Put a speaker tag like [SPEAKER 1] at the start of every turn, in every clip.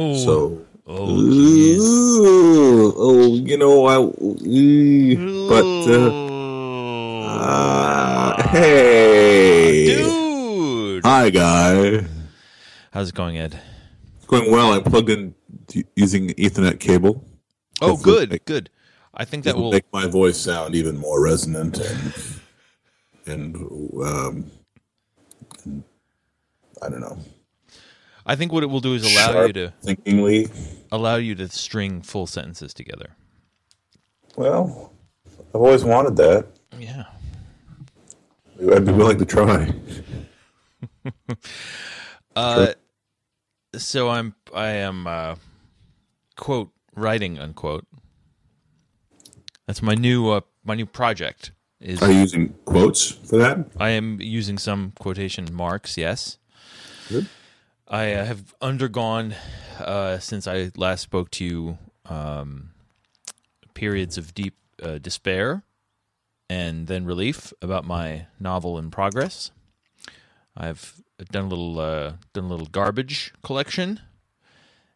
[SPEAKER 1] Oh,
[SPEAKER 2] So,
[SPEAKER 1] oh,
[SPEAKER 2] ooh, oh, you know, I, ooh, but, uh, uh, hey.
[SPEAKER 1] dude.
[SPEAKER 2] Hi, guy.
[SPEAKER 1] How's it going, Ed?
[SPEAKER 2] It's going well. I plugged in using Ethernet cable.
[SPEAKER 1] Oh,
[SPEAKER 2] Hopefully
[SPEAKER 1] good,
[SPEAKER 2] make-
[SPEAKER 1] good. I think that
[SPEAKER 2] will. make my voice sound even more resonant and, and, um, I don't know.
[SPEAKER 1] I think what it will do is allow
[SPEAKER 2] sharp
[SPEAKER 1] you to
[SPEAKER 2] thinkingly.
[SPEAKER 1] allow you to string full sentences together.
[SPEAKER 2] Well, I've always wanted that.
[SPEAKER 1] Yeah.
[SPEAKER 2] I'd be willing to try.
[SPEAKER 1] Uh, so I'm I am uh, quote writing unquote. That's my new uh, my new project. Is
[SPEAKER 2] Are you using quotes for that?
[SPEAKER 1] I am using some quotation marks. Yes.
[SPEAKER 2] Good.
[SPEAKER 1] I uh, have undergone uh, since I last spoke to you um, periods of deep uh, despair and then relief about my novel in progress. I've done a little uh, done a little garbage collection,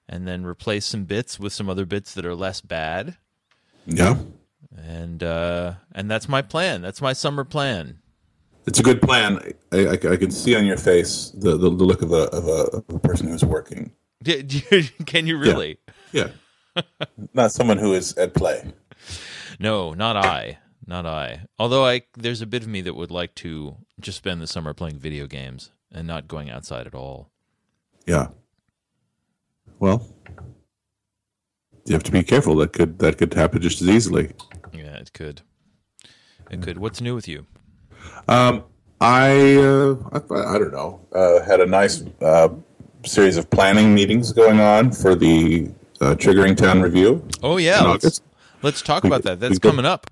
[SPEAKER 1] and then replaced some bits with some other bits that are less bad,
[SPEAKER 2] Yeah.
[SPEAKER 1] and uh, and that's my plan. That's my summer plan.
[SPEAKER 2] It's a good plan. I, I, I can see on your face the, the, the look of a, of, a, of a person who's working.
[SPEAKER 1] Can you really?
[SPEAKER 2] Yeah. Not someone who is at play.
[SPEAKER 1] No, not I. Not I. Although I there's a bit of me that would like to just spend the summer playing video games and not going outside at all.
[SPEAKER 2] Yeah. Well, you have to be careful. That could that could happen just as easily.
[SPEAKER 1] Yeah, it could. It could. What's new with you?
[SPEAKER 2] Um, I, uh, I I don't know. Uh, had a nice uh, series of planning meetings going on for the uh, Triggering Town revue.
[SPEAKER 1] Oh yeah, let's, let's talk about that. That's coming up.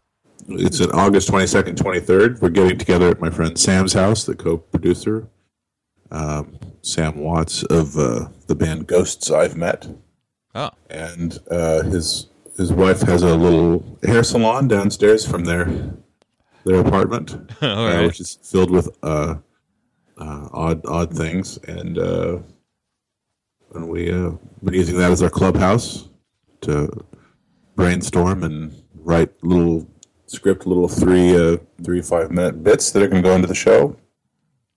[SPEAKER 2] It's in August 22nd, 23rd. We're getting together at my friend Sam's house, the co producer, um, Sam Watts of uh, the band Ghosts I've Met.
[SPEAKER 1] Oh,
[SPEAKER 2] And uh, his his wife has a little hair salon downstairs from their their apartment,
[SPEAKER 1] all
[SPEAKER 2] uh, which is filled with uh, uh, odd odd things. And, uh, and we uh, been using that as our clubhouse to brainstorm and write little script, little three uh, three five minute bits that are going to go into the show,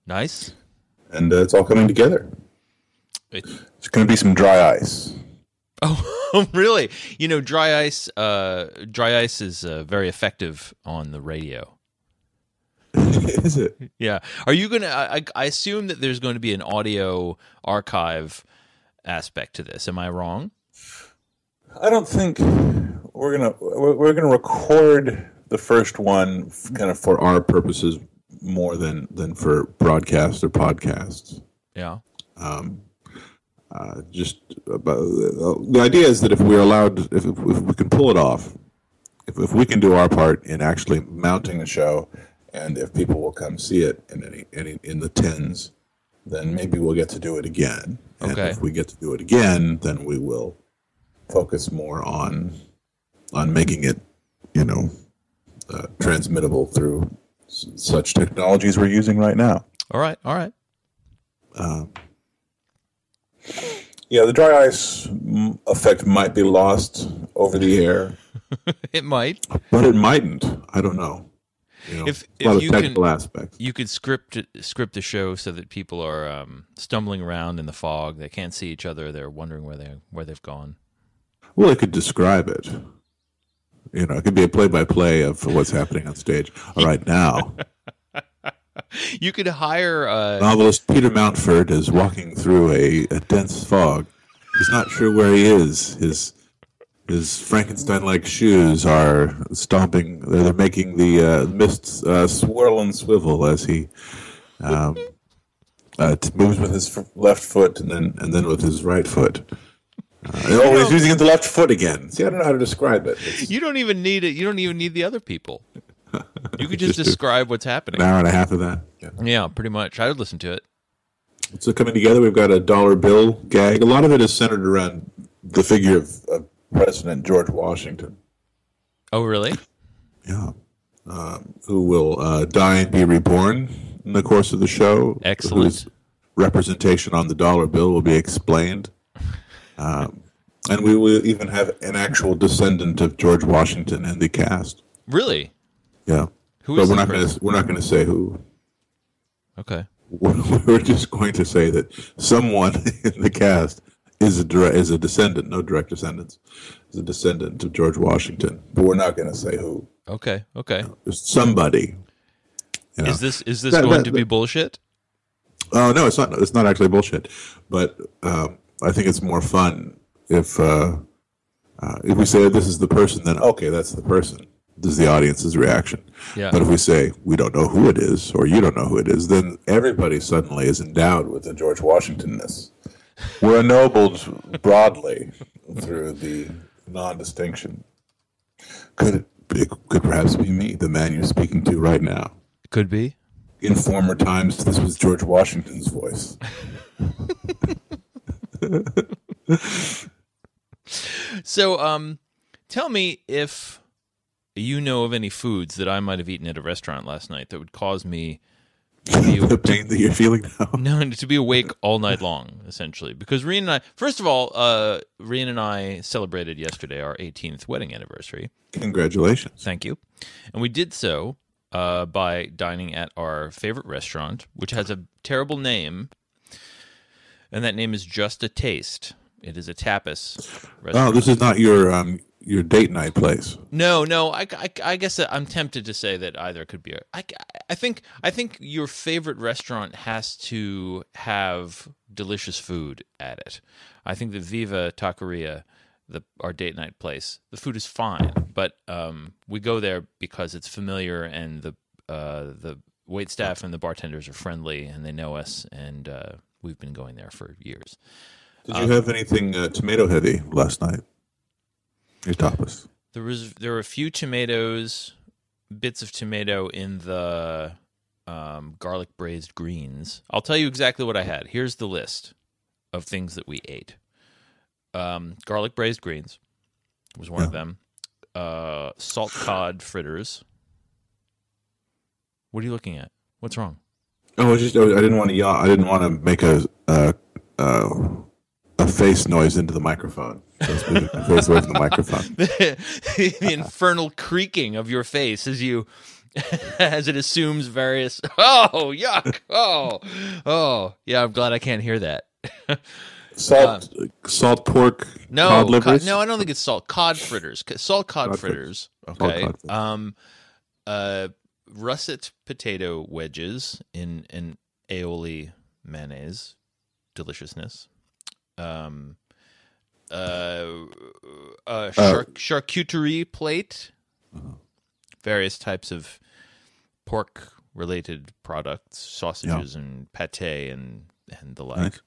[SPEAKER 1] Nice.
[SPEAKER 2] and uh, it's all coming together.
[SPEAKER 1] It-
[SPEAKER 2] It's going to be some dry ice.
[SPEAKER 1] oh, really? You know, dry ice. Uh, dry ice is uh, very effective on the radio.
[SPEAKER 2] is it?
[SPEAKER 1] Yeah. Are you gonna? I, I- assume that there's going to be an audio archive aspect to this. Am I wrong?
[SPEAKER 2] I don't think we're gonna we're, gonna record the first one kind of for our purposes more than than for broadcast or podcasts.
[SPEAKER 1] Yeah.
[SPEAKER 2] Uh, just about, the idea is that if we're allowed, if, if we can pull it off, if, if we can do our part in actually mounting the show, and if people will come see it in any, any in the tens, then maybe we'll get to do it again. And
[SPEAKER 1] Okay.
[SPEAKER 2] if we get to do it again, then we will focus more on on making it, you know, uh, transmittable through s- such technologies we're using right now.
[SPEAKER 1] All right. All right.
[SPEAKER 2] Yeah, the dry ice mm, effect might be lost over the air.
[SPEAKER 1] It might.
[SPEAKER 2] But it mightn't. I don't know. You know,
[SPEAKER 1] If-
[SPEAKER 2] a lot
[SPEAKER 1] if
[SPEAKER 2] of
[SPEAKER 1] you
[SPEAKER 2] technical
[SPEAKER 1] can-
[SPEAKER 2] aspects.
[SPEAKER 1] You could script script the show so that people are um, stumbling around in the fog. They can't see each other. They're wondering where they where they've gone.
[SPEAKER 2] Well, it could describe it. You know, it could be a play-by-play of what's happening on stage. All right, now,
[SPEAKER 1] You could hire. Uh,
[SPEAKER 2] novelist Peter Mountford is walking through a, a dense fog. He's not sure where he is. His his Frankenstein-like shoes are stomping. They're, they're making the uh, mist uh, swirl and swivel as he um, uh, t- moves with his f- left foot and then and then with his right foot. Uh, oh, he's using the left foot again. See, I don't know how to describe it. It's
[SPEAKER 1] you don't even need it. You don't even need the other people. You could just
[SPEAKER 2] Just
[SPEAKER 1] describe what's happening.
[SPEAKER 2] an hour and a half of that. Yeah.
[SPEAKER 1] Yeah, pretty much. I would listen to it.
[SPEAKER 2] So coming together, we've got a dollar bill gag. A lot of it is centered around the figure of, of President George Washington.
[SPEAKER 1] Oh, really?
[SPEAKER 2] Yeah. Um, who will uh, die and be reborn in the course of the show.
[SPEAKER 1] Excellent.
[SPEAKER 2] Whose representation on the dollar bill will be explained. Um, and we will even have an actual descendant of George Washington in the cast.
[SPEAKER 1] Really?
[SPEAKER 2] Yeah.
[SPEAKER 1] Who
[SPEAKER 2] but
[SPEAKER 1] is
[SPEAKER 2] we're not going to we're not going to say who.
[SPEAKER 1] Okay.
[SPEAKER 2] We're just going to say that someone in the cast is a direct, is a descendant, no direct descendants, is a descendant of George Washington. But we're not going to say who.
[SPEAKER 1] Okay. Okay.
[SPEAKER 2] Just somebody. You know.
[SPEAKER 1] Is this is this
[SPEAKER 2] That-
[SPEAKER 1] going
[SPEAKER 2] that-
[SPEAKER 1] to be bullshit?
[SPEAKER 2] Oh no, it's not. It's not actually bullshit. But um, I think it's more fun if uh, uh, if we say this is the person, then okay, that's the person. This is the audience's reaction.
[SPEAKER 1] Yeah.
[SPEAKER 2] But if we say we don't know who it is, or you don't know who it is, then everybody suddenly is endowed with the George Washingtonness. We're ennobled broadly through the non-distinction. Could it, it could perhaps be me, the man you're speaking to right now?
[SPEAKER 1] Could be.
[SPEAKER 2] In former times, this was George Washington's voice.
[SPEAKER 1] So, um, tell me if you know of any foods that I might have eaten at a restaurant last night that would cause me to
[SPEAKER 2] the pain that you're feeling now.
[SPEAKER 1] no, to be awake all night long, essentially. Because Rian and I, first of all, uh, Rian and I celebrated yesterday our 18th wedding anniversary.
[SPEAKER 2] Congratulations.
[SPEAKER 1] Thank you. And we did so uh, by dining at our favorite restaurant, which has a terrible name, and that name is Just a Taste. It is a tapas restaurant.
[SPEAKER 2] Oh, this is not your um your date night place.
[SPEAKER 1] No, no. I, I, I guess I'm tempted to say that either could be. A, I, I think I think your favorite restaurant has to have delicious food at it. I think the Viva Taqueria, the our date night place, the food is fine, but um, we go there because it's familiar and the uh, the wait staff and the bartenders are friendly and they know us and uh, we've been going there for years.
[SPEAKER 2] Did you have anything uh, tomato heavy last night? Your tapas.
[SPEAKER 1] There was there were a few tomatoes, bits of tomato in the um, garlic braised greens. I'll tell you exactly what I had. Here's the list of things that we ate. Um, garlic braised greens was one of them. Uh, salt cod fritters. What are you looking at? What's wrong?
[SPEAKER 2] Oh, I just I didn't want to yaw. I didn't want to make a uh, uh, a face noise into the microphone. So I was moving my face away from the microphone.
[SPEAKER 1] the infernal creaking of your face as you as it assumes various oh yuck oh oh. Yeah i'm glad i can't hear that.
[SPEAKER 2] Salt salt pork
[SPEAKER 1] no
[SPEAKER 2] cod
[SPEAKER 1] no i don't think it's salt. Cod fritters. Salt cod,
[SPEAKER 2] Cod
[SPEAKER 1] fritters. okay
[SPEAKER 2] cod fritters.
[SPEAKER 1] um uh russet potato wedges in in aioli mayonnaise. Deliciousness um uh, uh, char- charcuterie plate various types of pork related products, sausages and pate and and the like,
[SPEAKER 2] Nice.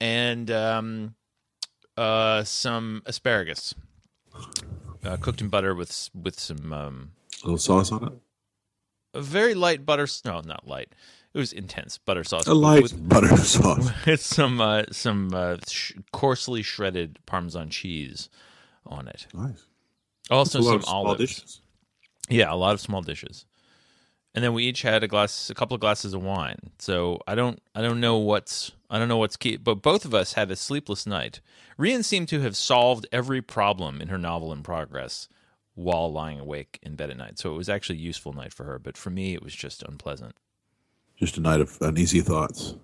[SPEAKER 1] and um, uh, some asparagus uh, cooked in butter with with some um,
[SPEAKER 2] A little sauce on it.
[SPEAKER 1] a very light butter. No, not light. It was intense butter sauce.
[SPEAKER 2] A light
[SPEAKER 1] with,
[SPEAKER 2] butter sauce.
[SPEAKER 1] with some uh, some uh, sh- coarsely shredded Parmesan cheese on it.
[SPEAKER 2] Nice.
[SPEAKER 1] Also some olives.
[SPEAKER 2] dishes.
[SPEAKER 1] Yeah, a lot of small dishes. And then we each had a glass, a couple of glasses of wine. So I don't, I don't know what's, I don't know what's key. But both of us had a sleepless night. Rian seemed to have solved every problem in her novel in progress while lying awake in bed at night. So it was actually a useful night for her. But for me, it was just unpleasant.
[SPEAKER 2] Just a night of uneasy thoughts.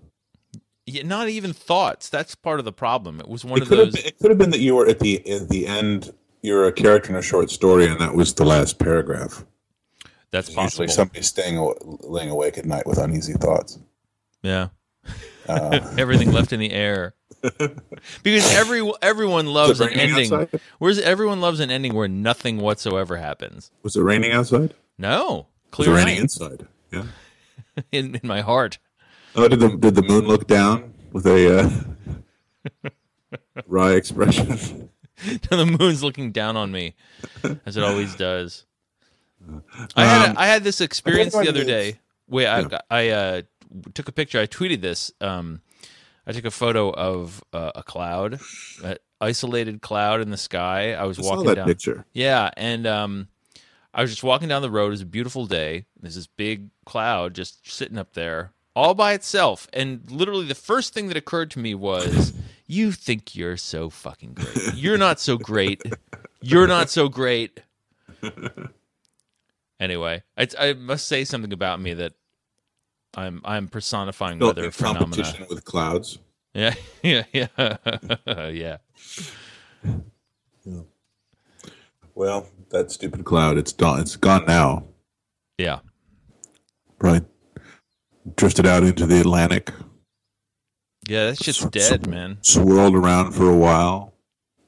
[SPEAKER 1] Yeah, not even thoughts. That's part of the problem. It was one
[SPEAKER 2] It
[SPEAKER 1] of those.
[SPEAKER 2] been, it could have been that you were at the at the end. You're a character in a short story, and that was the last paragraph.
[SPEAKER 1] that's
[SPEAKER 2] Usually,
[SPEAKER 1] possible.
[SPEAKER 2] somebody staying laying awake at night with uneasy thoughts.
[SPEAKER 1] Yeah.
[SPEAKER 2] Uh,
[SPEAKER 1] Everything left in the air. because every everyone loves an ending.
[SPEAKER 2] outside?
[SPEAKER 1] Whereas everyone loves an ending where nothing whatsoever happens.
[SPEAKER 2] was it raining outside?
[SPEAKER 1] No, clear.
[SPEAKER 2] Was it raining
[SPEAKER 1] night
[SPEAKER 2] inside? Yeah.
[SPEAKER 1] in, in my heart.
[SPEAKER 2] Oh, did the did the moon look down with a uh, wry expression?
[SPEAKER 1] the moon's looking down on me, as it always does. I had
[SPEAKER 2] Um,
[SPEAKER 1] I had this experience the other day. Wait, I
[SPEAKER 2] Yeah.
[SPEAKER 1] I uh, took a picture. I tweeted this. Um, I took a photo of uh, a cloud, an isolated cloud in the sky. I was
[SPEAKER 2] I
[SPEAKER 1] walking
[SPEAKER 2] that
[SPEAKER 1] down.
[SPEAKER 2] picture.
[SPEAKER 1] Yeah, and um, I was just walking down the road. It was a beautiful day. There's this big cloud just sitting up there all by itself. And literally, the first thing that occurred to me was, You think you're so fucking great. You're not so great. You're not so great. Anyway, I, I must say something about me that I'm I'm personifying weather phenomena.
[SPEAKER 2] with clouds.
[SPEAKER 1] Yeah, yeah, yeah, yeah.
[SPEAKER 2] Well, that stupid cloud, it's gone. It's gone now.
[SPEAKER 1] Yeah.
[SPEAKER 2] Right. Drifted out into the Atlantic.
[SPEAKER 1] Yeah, that shit's
[SPEAKER 2] Sw-
[SPEAKER 1] dead,
[SPEAKER 2] sw-
[SPEAKER 1] man.
[SPEAKER 2] Swirled around for a while,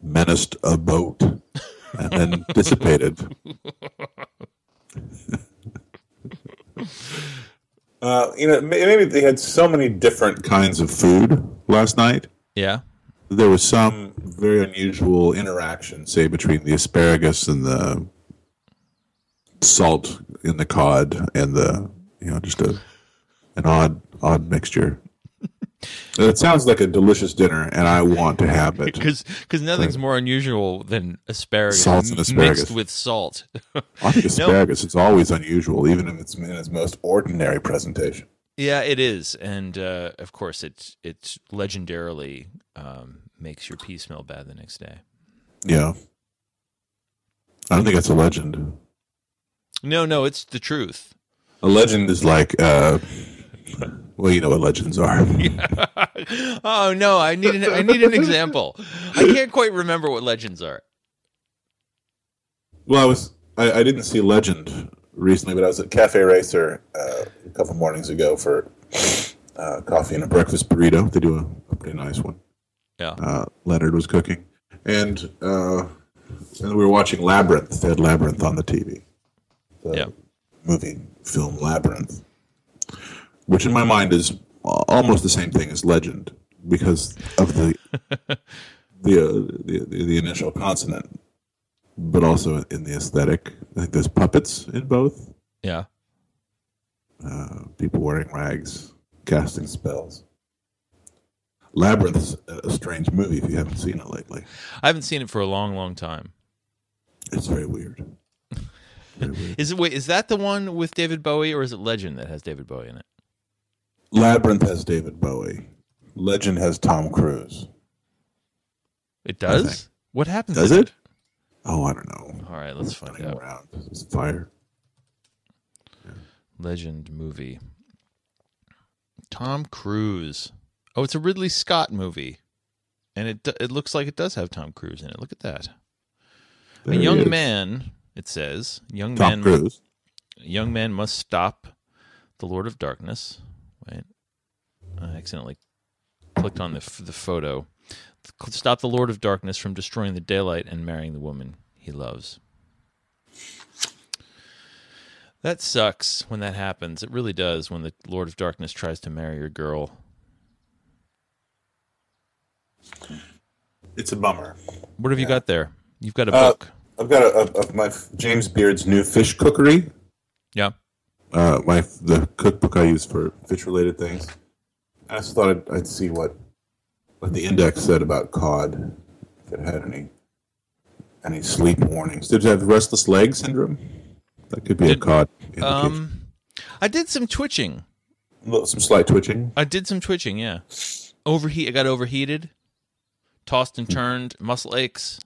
[SPEAKER 2] menaced a boat, and then dissipated. uh, you know, maybe they had so many different kinds of food last night.
[SPEAKER 1] Yeah.
[SPEAKER 2] There was some mm-hmm. very unusual interaction, say between the asparagus and the salt in the cod, and the you know just a an odd odd mixture. it sounds like a delicious dinner, and I want to have it.
[SPEAKER 1] Because because nothing's more unusual than asparagus,
[SPEAKER 2] Salt and asparagus.
[SPEAKER 1] mixed with salt.
[SPEAKER 2] I think asparagus is always unusual, even if it's in its most ordinary presentation.
[SPEAKER 1] Yeah, it is, and uh, of course, it's it's legendarily um, makes your pee smell bad the next day.
[SPEAKER 2] Yeah, I don't think that's a legend.
[SPEAKER 1] No, no, it's the truth.
[SPEAKER 2] A legend is like, uh, well, you know what legends are.
[SPEAKER 1] oh no, I need an, I need an example. I can't quite remember what legends are.
[SPEAKER 2] Well, I was I, I didn't see Legend recently, but I was at Cafe Racer uh, a couple mornings ago for uh, coffee and a breakfast burrito. They do a, a pretty nice one.
[SPEAKER 1] Yeah.
[SPEAKER 2] Uh, Leonard was cooking, and uh, and we were watching Labyrinth. They had Labyrinth on the TV. The
[SPEAKER 1] Yeah.
[SPEAKER 2] movie film Labyrinth, which in my mind is almost the same thing as Legend because of the the, uh, the the the initial consonant, but also in the aesthetic. I think there's puppets in both.
[SPEAKER 1] Yeah.
[SPEAKER 2] Uh, people wearing rags, casting spells. Labyrinth's a strange movie if you haven't seen it lately.
[SPEAKER 1] I haven't seen it for a long, long time.
[SPEAKER 2] It's very weird. Very weird.
[SPEAKER 1] Is it wait? Is that the one with David Bowie, or is it Legend that has David Bowie in it?
[SPEAKER 2] Labyrinth has David Bowie. Legend has Tom Cruise.
[SPEAKER 1] It does. What happens?
[SPEAKER 2] Does it? Oh, I don't know.
[SPEAKER 1] All right, let's find out.
[SPEAKER 2] around. It's fire.
[SPEAKER 1] Legend movie. Tom Cruise. Oh, it's a Ridley Scott movie, and it it looks like it does have Tom Cruise in it. Look at that.
[SPEAKER 2] There
[SPEAKER 1] a young man. It says young
[SPEAKER 2] Tom
[SPEAKER 1] man.
[SPEAKER 2] Cruise.
[SPEAKER 1] young man must stop the Lord of Darkness. Wait, I accidentally clicked on the the photo. Stop the Lord of Darkness from destroying the daylight and marrying the woman he loves. That sucks when that happens. It really does when the Lord of Darkness tries to marry your girl.
[SPEAKER 2] It's a bummer.
[SPEAKER 1] What have you got there? You've got a
[SPEAKER 2] Uh,
[SPEAKER 1] book.
[SPEAKER 2] I've got a, a, a my James Beard's new fish cookery.
[SPEAKER 1] Yeah.
[SPEAKER 2] Uh, my the cookbook I use for fish related things. I just thought I'd, I'd see what what the index said about cod. If it had any any sleep warnings. Did it have restless leg syndrome? That could be a cod.
[SPEAKER 1] Um, I did some twitching.
[SPEAKER 2] Some slight twitching.
[SPEAKER 1] I did some twitching, yeah. Overheat. I got overheated, tossed and turned, muscle aches,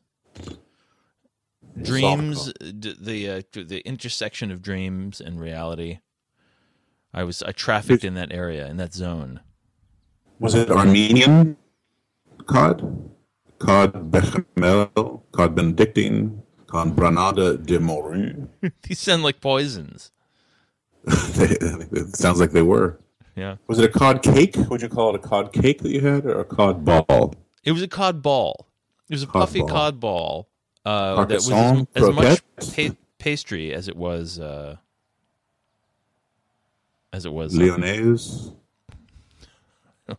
[SPEAKER 1] dreams. D- the uh, the intersection of dreams and reality. I was I trafficked in that area in that zone.
[SPEAKER 2] Was it Armenian cod? Cod bechamel, cod benedictine, cod brandade de morue.
[SPEAKER 1] These sound like poisons.
[SPEAKER 2] They- it sounds like they were.
[SPEAKER 1] Yeah,
[SPEAKER 2] Was it a cod cake? Would you call it a cod cake that you had, or a cod ball?
[SPEAKER 1] it was a cod ball. It was a
[SPEAKER 2] Cod
[SPEAKER 1] puffy
[SPEAKER 2] ball.
[SPEAKER 1] cod ball. Uh, that was as, as much pa- pastry as it was. Uh, as it was. uh,
[SPEAKER 2] Lyonnaise.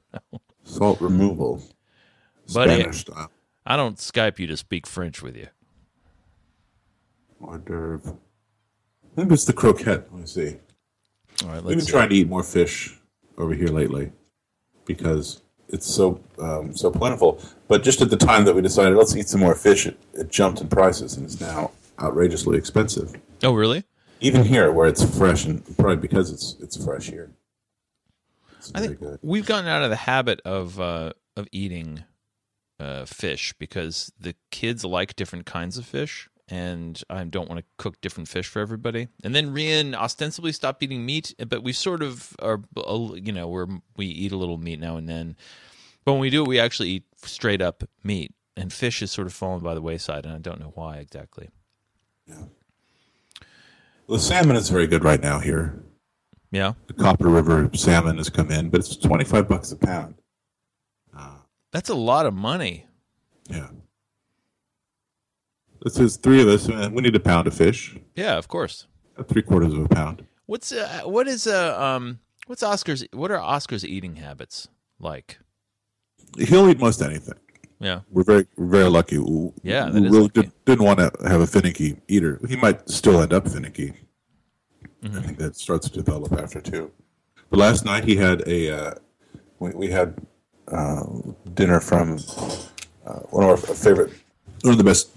[SPEAKER 2] Salt removal.
[SPEAKER 1] Buddy.
[SPEAKER 2] Spanish style.
[SPEAKER 1] I don't Skype you to speak French with you.
[SPEAKER 2] Hors d'oeuvre. Think it's the croquette. Let me see.
[SPEAKER 1] All right,
[SPEAKER 2] We've been
[SPEAKER 1] see.
[SPEAKER 2] trying to eat more fish over here lately because it's so um, so plentiful. But just at the time that we decided let's eat some more fish, it, it jumped in prices and is now outrageously expensive.
[SPEAKER 1] Oh, really?
[SPEAKER 2] Even here, where it's fresh, and probably because it's it's fresh here. It's
[SPEAKER 1] I think
[SPEAKER 2] good.
[SPEAKER 1] we've gotten out of the habit of uh, of eating uh, fish because the kids like different kinds of fish, and I don't want to cook different fish for everybody. And then Rian ostensibly stopped eating meat, but we sort of are, you know, we're we eat a little meat now and then. But when we do it, we actually eat straight up meat, and fish has sort of fallen by the wayside, and I don't know why exactly.
[SPEAKER 2] The salmon is very good right now here.
[SPEAKER 1] Yeah,
[SPEAKER 2] The Copper River salmon has come in, but it's twenty five bucks a pound.
[SPEAKER 1] That's a lot of money.
[SPEAKER 2] Yeah. This is three of us, and we need a pound of fish.
[SPEAKER 1] Yeah, of course.
[SPEAKER 2] Three quarters of a pound.
[SPEAKER 1] What's uh, what is uh, um what's Oscar's what are Oscar's eating habits like?
[SPEAKER 2] He'll eat most anything.
[SPEAKER 1] Yeah.
[SPEAKER 2] We're very we're very lucky. We,
[SPEAKER 1] Yeah,
[SPEAKER 2] we
[SPEAKER 1] is
[SPEAKER 2] really
[SPEAKER 1] lucky.
[SPEAKER 2] Did, didn't want to have a finicky eater. He might still end up finicky.
[SPEAKER 1] Mm-hmm.
[SPEAKER 2] I think that starts to develop after two. But last night he had a uh, we, we had uh, dinner from uh, one of our favorite one of the best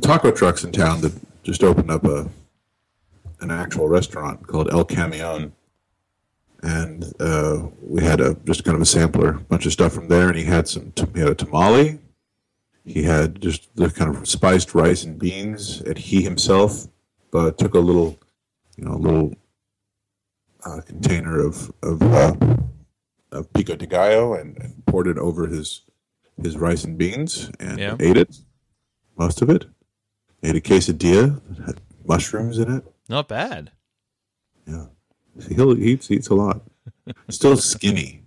[SPEAKER 2] taco trucks in town that just opened up a an actual restaurant called El Camion. And uh, we had a just kind of a sampler, bunch of stuff from there, and he had some. He had a tamale, he had just the kind of spiced rice and beans, and he himself uh, took a little, you know, a little uh, container of of, of pico de gallo and, and poured it over his his rice and beans and
[SPEAKER 1] Yeah.
[SPEAKER 2] ate it, most of it. Ate a quesadilla that had mushrooms in it.
[SPEAKER 1] Not bad.
[SPEAKER 2] Yeah, See, he'll he eats, eats a lot. Still skinny.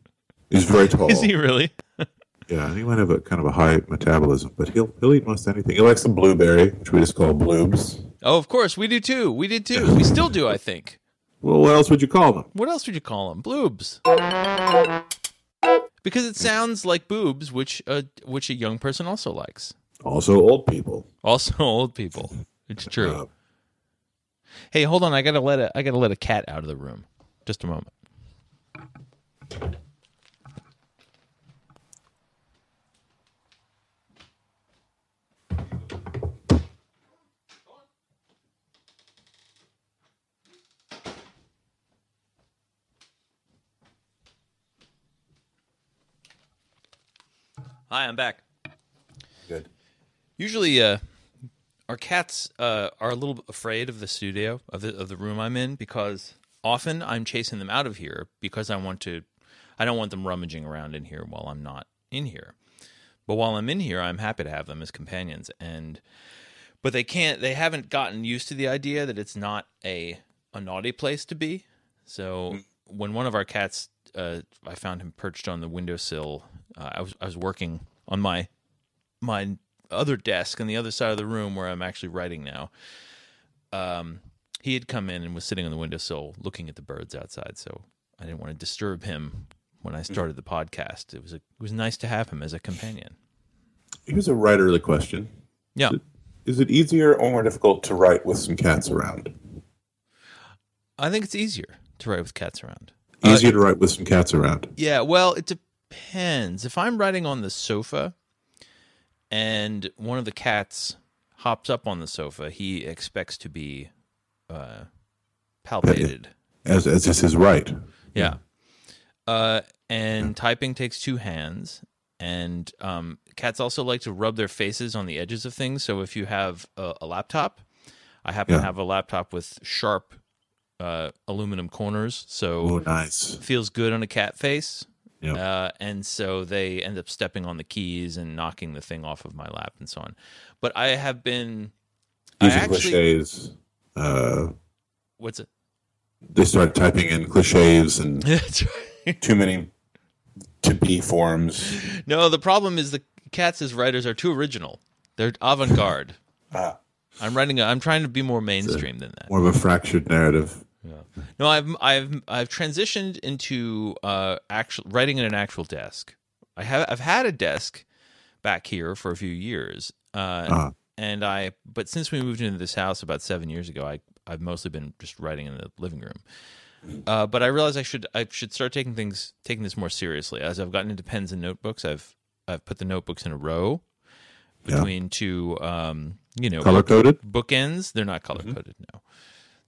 [SPEAKER 2] He's very tall.
[SPEAKER 1] Is he really?
[SPEAKER 2] Yeah, he might have a kind of a high metabolism, but he'll he'll eat most anything. He likes the blueberry, which we just call bloobs.
[SPEAKER 1] Oh, of course we do too. We did too. We still do, I think.
[SPEAKER 2] Well, what else would you call them?
[SPEAKER 1] What else would you call them? Bloobs. Because it sounds like boobs, which uh, which a young person also likes.
[SPEAKER 2] Also, old people.
[SPEAKER 1] Also, old people. It's true.
[SPEAKER 2] Uh,
[SPEAKER 1] Hey, hold on. I gotta let a I gotta let a cat out of the room. Just a moment. Hi, I'm back.
[SPEAKER 2] good.
[SPEAKER 1] Usually, uh, our cats uh, are a little afraid of the studio of the of the room I'm in because often I'm chasing them out of here because I want to. I don't want them rummaging around in here while I'm not in here. But while I'm in here, I'm happy to have them as companions. And but they can't. They haven't gotten used to the idea that it's not a a naughty place to be. So when one of our cats, uh, I found him perched on the windowsill. Uh, I was I was working on my my other desk on the other side of the room where I'm actually writing now. Um, he had come in and was sitting on the windowsill looking at the birds outside, so I didn't want to disturb him when I started the podcast. It was a, it was nice to have him as a companion.
[SPEAKER 2] Here's a writerly question:
[SPEAKER 1] Yeah,
[SPEAKER 2] Is it easier or more difficult to write with some cats around?
[SPEAKER 1] I think it's easier to write with cats around.
[SPEAKER 2] Easier to write with some cats around.
[SPEAKER 1] Yeah, well, it depends. If I'm writing on the sofa and one of the cats hops up on the sofa, he expects to be uh, palpated.
[SPEAKER 2] As as is his right.
[SPEAKER 1] Yeah. Uh, and typing takes two hands. And um, cats also like to rub their faces on the edges of things. So if you have a, a laptop, I happen
[SPEAKER 2] Yeah.
[SPEAKER 1] to have a laptop with sharp uh, aluminum corners. So
[SPEAKER 2] Oh, nice.
[SPEAKER 1] feels good on a cat face.
[SPEAKER 2] Yep.
[SPEAKER 1] Uh, and so they end up stepping on the keys and knocking the thing off of my lap and so on. But I have been.
[SPEAKER 2] Using
[SPEAKER 1] actually.
[SPEAKER 2] cliches. Uh,
[SPEAKER 1] What's it?
[SPEAKER 2] they start typing in cliches and
[SPEAKER 1] right.
[SPEAKER 2] too many to be forms.
[SPEAKER 1] No, the problem is the cats as writers are too original. They're avant garde.
[SPEAKER 2] Ah.
[SPEAKER 1] I'm writing. A, I'm trying to be more mainstream than that.
[SPEAKER 2] More of a fractured narrative.
[SPEAKER 1] No, I've I've I've transitioned into uh actual writing at an actual desk. I have I've had a desk back here for a few years, uh,
[SPEAKER 2] Ah.
[SPEAKER 1] and I but since we moved into this house about seven years ago, I I've mostly been just writing in the living room. Uh, but I realized I should I should start taking things taking this more seriously. As I've gotten into pens and notebooks, I've I've put the notebooks in a row
[SPEAKER 2] Yeah.
[SPEAKER 1] between two um you know
[SPEAKER 2] Color coded.
[SPEAKER 1] bookends. They're not color coded. No,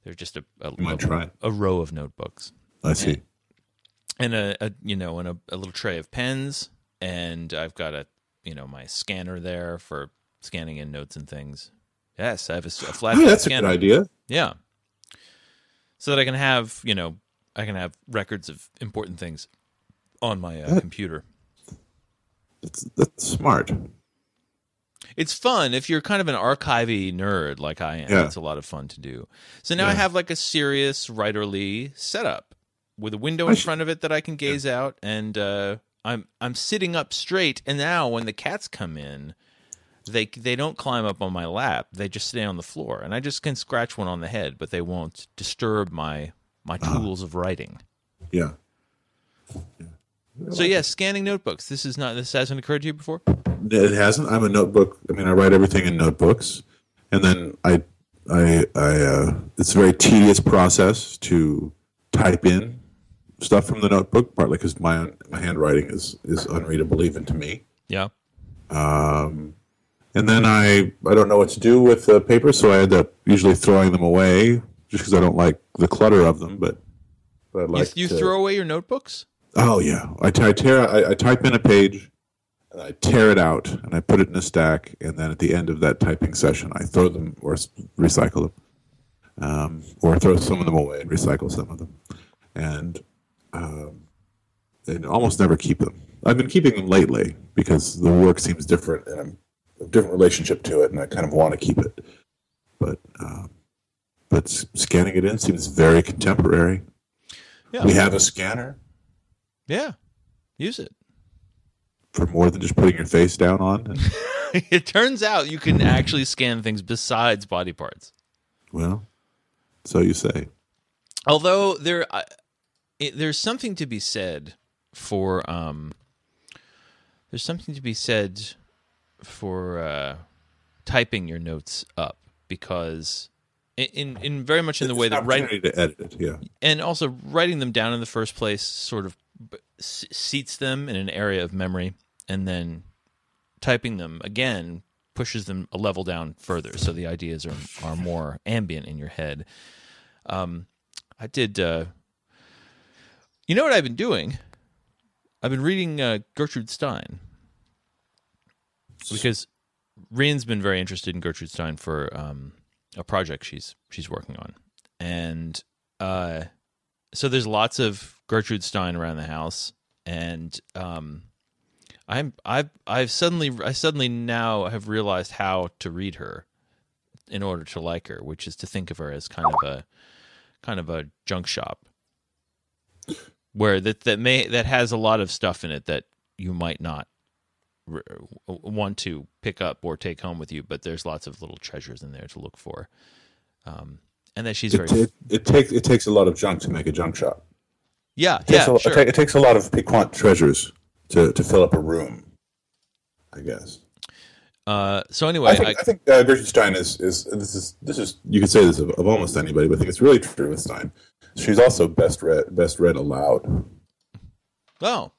[SPEAKER 1] they're just a a, a- a row of notebooks
[SPEAKER 2] I see.
[SPEAKER 1] and a, a you know and a, a little tray of pens and I've got a you know my scanner there for scanning in notes and things. Yes, I have a, a flat
[SPEAKER 2] Oh, that's a
[SPEAKER 1] scanner.
[SPEAKER 2] good idea.
[SPEAKER 1] Yeah. So that I can have, you know, I can have records of important things on my uh, computer.
[SPEAKER 2] That's, that's smart.
[SPEAKER 1] It's fun if you're kind of an archivy nerd like I am.
[SPEAKER 2] Yeah.
[SPEAKER 1] It's a lot of fun to do. So now I have like a serious writerly setup with a window in front of it that I can gaze out, and uh, I'm I'm sitting up straight. And now when the cats come in, they they don't climb up on my lap. They just stay on the floor, and I just can scratch one on the head, but they won't disturb my my
[SPEAKER 2] Uh-huh.
[SPEAKER 1] tools of writing.
[SPEAKER 2] Yeah.
[SPEAKER 1] So yeah, scanning notebooks. This is not. This hasn't occurred to you before.
[SPEAKER 2] It hasn't. I'm a notebook. I mean, I write everything in notebooks, and then I, I, I. Uh, it's a very tedious process to type in stuff from the notebook, partly because my my handwriting is is unreadable even to me.
[SPEAKER 1] Yeah.
[SPEAKER 2] And then I I don't know what to do with the paper, so I end up usually throwing them away just because I don't like the clutter of them. But but I
[SPEAKER 1] You,
[SPEAKER 2] like
[SPEAKER 1] you
[SPEAKER 2] to-
[SPEAKER 1] throw away your notebooks.
[SPEAKER 2] Oh yeah, I, I tear I, I type in a page, and I tear it out, and I put it in a stack, and then at the end of that typing session, I throw them or recycle them, um, or throw some of them away and recycle some of them, and um, and almost never keep them. I've been keeping them lately because the work seems different, and I'm a different relationship to it, and I kind of want to keep it. But um, but scanning it in seems very contemporary.
[SPEAKER 1] Yeah.
[SPEAKER 2] We have a scanner.
[SPEAKER 1] Yeah. Use it.
[SPEAKER 2] For more than just putting your face down on.
[SPEAKER 1] it turns out you can actually scan things besides body parts.
[SPEAKER 2] well, so you say.
[SPEAKER 1] Although there, I it, there's something to be said for um, there's something to be said for uh, typing your notes up because in in, very much in the way
[SPEAKER 2] It's
[SPEAKER 1] that writing
[SPEAKER 2] to edit it. Yeah,
[SPEAKER 1] and also writing them down in the first place sort of seats them in an area of memory and then typing them again pushes them a level down further. So the ideas are are more ambient in your head. Um i did uh you know what i've been doing? I've been reading uh, gertrude stein. Because Rian's been very interested in Gertrude Stein for um, a project she's she's working on, and uh, so there's lots of Gertrude Stein around the house, and um, I'm I've I've suddenly I suddenly now have realized how to read her in order to like her, which is to think of her as kind of a kind of a junk shop where that that may that has a lot of stuff in it that you might not r- want to pick up or take home with you, but there's lots of little treasures in there to look for. Um, and that she's very
[SPEAKER 2] it, it, it takes it takes a lot of junk to make a junk shop.
[SPEAKER 1] yeah
[SPEAKER 2] It
[SPEAKER 1] yeah
[SPEAKER 2] a,
[SPEAKER 1] sure.
[SPEAKER 2] it, it takes a lot of piquant treasures to, to fill up a room. I guess.
[SPEAKER 1] Uh, so anyway,
[SPEAKER 2] I think,
[SPEAKER 1] I,
[SPEAKER 2] I think uh, Gertrude Stein is, is this is this is you could say this of, of almost anybody, but I think it's really true with Stein. She's also best read best read aloud.
[SPEAKER 1] Oh.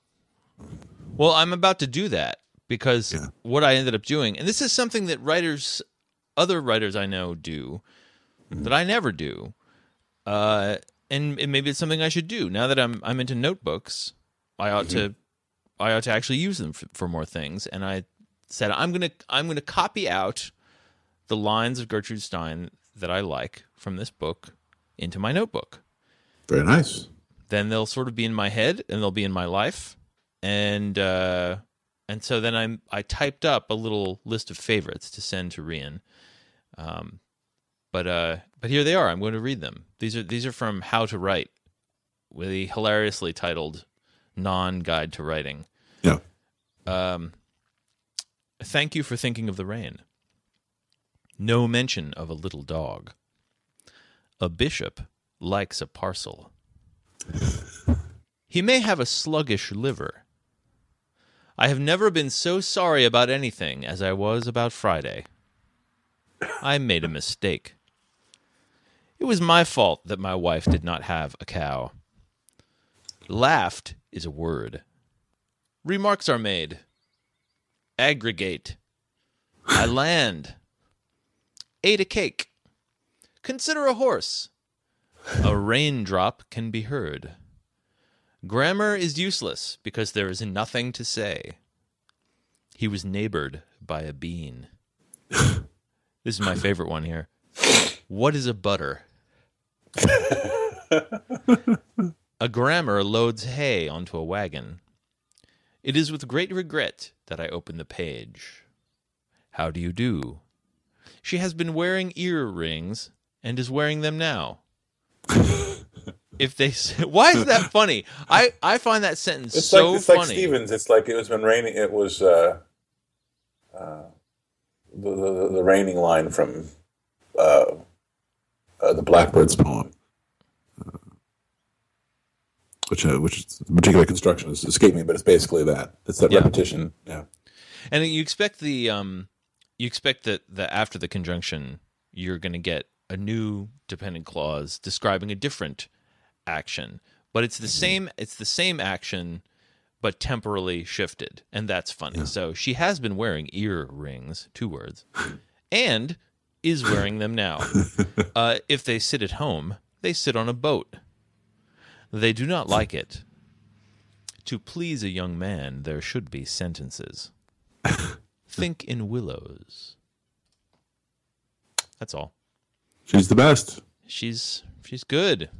[SPEAKER 1] Well, I'm about to do that because
[SPEAKER 2] Yeah.
[SPEAKER 1] what I ended up doing, and this is something that writers, other writers I know do, that I never do, uh, and, and maybe it's something I should do now that I'm I'm into notebooks. I ought to, I ought to actually use them for, for more things. And I said I'm gonna I'm gonna copy out the lines of Gertrude Stein that I like from this book into my notebook.
[SPEAKER 2] Very nice.
[SPEAKER 1] then they'll sort of be in my head and they'll be in my life. And uh and so then i'm i typed up a little list of favorites to send to rian. Um but uh but here they are. I'm going to read them. These are these are from how to write with the hilariously titled non-guide to writing
[SPEAKER 2] Yeah.
[SPEAKER 1] um thank you for thinking of the rain no mention of a little dog a bishop likes a parcel he may have a sluggish liver. I have never been so sorry about anything as I was about Friday. I made a mistake. It was my fault that my wife did not have a cow. Laughed is a word. Remarks are made. Aggregate. I land. Ate a cake. Consider a horse. A raindrop can be heard. Grammar is useless because there is nothing to say. He was neighbored by a bean. this is my favorite one here. What is a butter? a grammar loads hay onto a wagon. It is with great regret that I open the page. How do you do? She has been wearing earrings and is wearing them now. if they say, why is that funny? I I find that sentence
[SPEAKER 2] It's
[SPEAKER 1] so
[SPEAKER 2] like it's
[SPEAKER 1] funny.
[SPEAKER 2] like Stevens. It's like it was been raining. It was uh, uh, the, the the raining line from uh, uh, the Blackbird's poem, which uh, which is particular construction is escaped me, but it's basically that. It's that
[SPEAKER 1] Yeah.
[SPEAKER 2] repetition. Yeah.
[SPEAKER 1] And you expect the um, you expect that that after the conjunction, you're going to get a new dependent clause describing a different action, but it's the
[SPEAKER 2] Mm-hmm.
[SPEAKER 1] same. It's the same action, but temporally shifted, and that's funny. So she has been wearing earrings, two words, and is wearing them now. Uh, if they sit at home, they sit on a boat. They do not like it. To please a young man, there should be sentences. Think in willows. That's all.
[SPEAKER 2] She's the best.
[SPEAKER 1] She's she's good.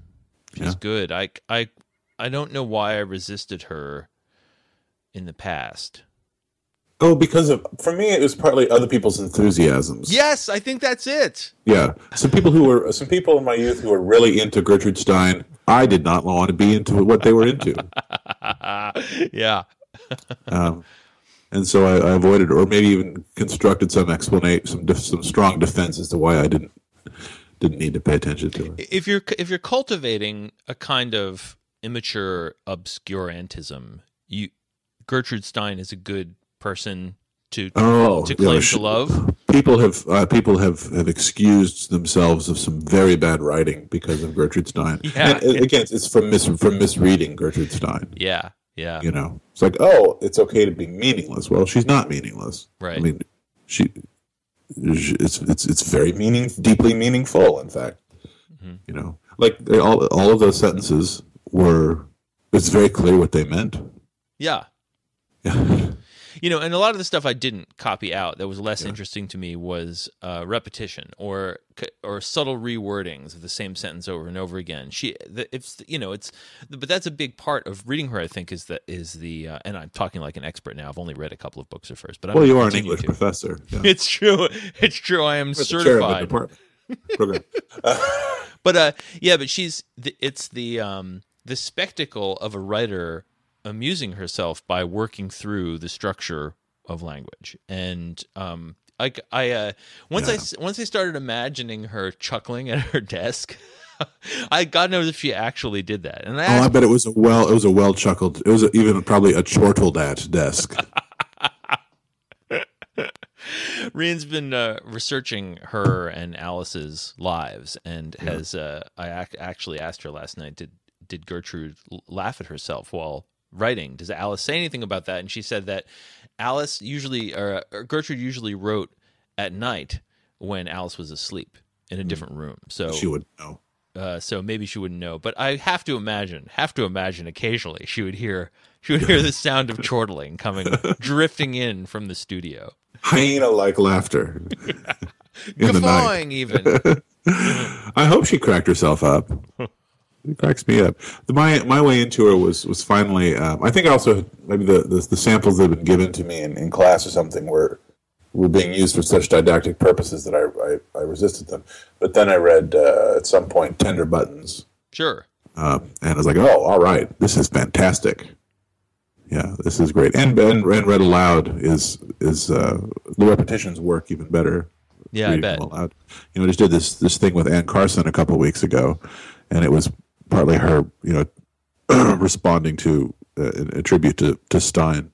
[SPEAKER 1] She's
[SPEAKER 2] Yeah.
[SPEAKER 1] good. I I I don't know why I resisted her in the past.
[SPEAKER 2] Oh, because of for me, it was partly other people's enthusiasms.
[SPEAKER 1] Yes, I think that's it.
[SPEAKER 2] Yeah, some people who were some people in my youth who were really into Gertrude Stein. I did not want to be into what they were into,
[SPEAKER 1] yeah.
[SPEAKER 2] um, and so I, I avoided, or maybe even constructed some explanation, some def- some strong defense as to why I didn't didn't need to pay attention to it.
[SPEAKER 1] If you're if you're cultivating a kind of immature obscurantism, you Gertrude Stein is a good person to
[SPEAKER 2] Oh,
[SPEAKER 1] to claim
[SPEAKER 2] sh-
[SPEAKER 1] to love.
[SPEAKER 2] People have uh, people have, have excused themselves of some very bad writing because of Gertrude Stein.
[SPEAKER 1] Yeah.
[SPEAKER 2] and, uh, again, it's from mis- from misreading Gertrude Stein.
[SPEAKER 1] Yeah, yeah.
[SPEAKER 2] You know, it's like, oh, it's okay to be meaningless. Well, she's not meaningless.
[SPEAKER 1] Right.
[SPEAKER 2] I mean, she, she it's it's it's very meaning, deeply meaningful. In fact,
[SPEAKER 1] Mm-hmm.
[SPEAKER 2] you know, like they, all all of those sentences were. It's very clear what they meant.
[SPEAKER 1] Yeah.
[SPEAKER 2] Yeah.
[SPEAKER 1] You know, and a lot of the stuff I didn't copy out that was less interesting to me was uh, repetition or or subtle rewordings of the same sentence over and over again. She, the, it's you know, it's but that's a big part of reading her. I think is that is the uh, and I'm talking like an expert now. I've only read a couple of books of hers, but I'm
[SPEAKER 2] Well, you are an English
[SPEAKER 1] to.
[SPEAKER 2] professor. Yeah.
[SPEAKER 1] It's true. It's true. I am
[SPEAKER 2] You're the chair of the
[SPEAKER 1] certified.
[SPEAKER 2] department.
[SPEAKER 1] But uh, yeah, but she's the, it's the um the spectacle of a writer amusing herself by working through the structure of language, and um, I I uh, once I
[SPEAKER 2] Yeah.
[SPEAKER 1] s- once I started imagining her chuckling at her desk. I God knows if she actually did that, and I
[SPEAKER 2] Oh, I bet it was a well. It was a well chuckled. It was a, even probably a chortled at desk.
[SPEAKER 1] Rian's been uh, researching her and Alice's lives, and has uh, I ac- actually asked her last night did did Gertrude laugh at herself while writing? Does Alice say anything about that? And she said that Alice usually or, or Gertrude usually wrote at night when Alice was asleep in a different room. So
[SPEAKER 2] she would know.
[SPEAKER 1] uh, so maybe she wouldn't know. But I have to imagine, have to imagine, occasionally she would hear she would hear the sound of chortling coming drifting in from the studio.
[SPEAKER 2] Hyena like laughter in the night.
[SPEAKER 1] guffawing even.
[SPEAKER 2] I hope she cracked herself up. It cracks me up. The, my my way into her was was finally. Um, I think also maybe the, the the samples that had been given to me in, in class or something were were being used for such didactic purposes that I I, I resisted them. But then I read uh, at some point Tender Buttons,
[SPEAKER 1] Sure.
[SPEAKER 2] uh, and I was like, oh, all right, this is fantastic. Yeah, this is great. And and, and read aloud is is uh, the repetitions work even better
[SPEAKER 1] Yeah, I bet.
[SPEAKER 2] aloud. You know, I just did this this thing with Anne Carson a couple of weeks ago, and it was partly her, you know, responding to uh, a tribute to to Stein,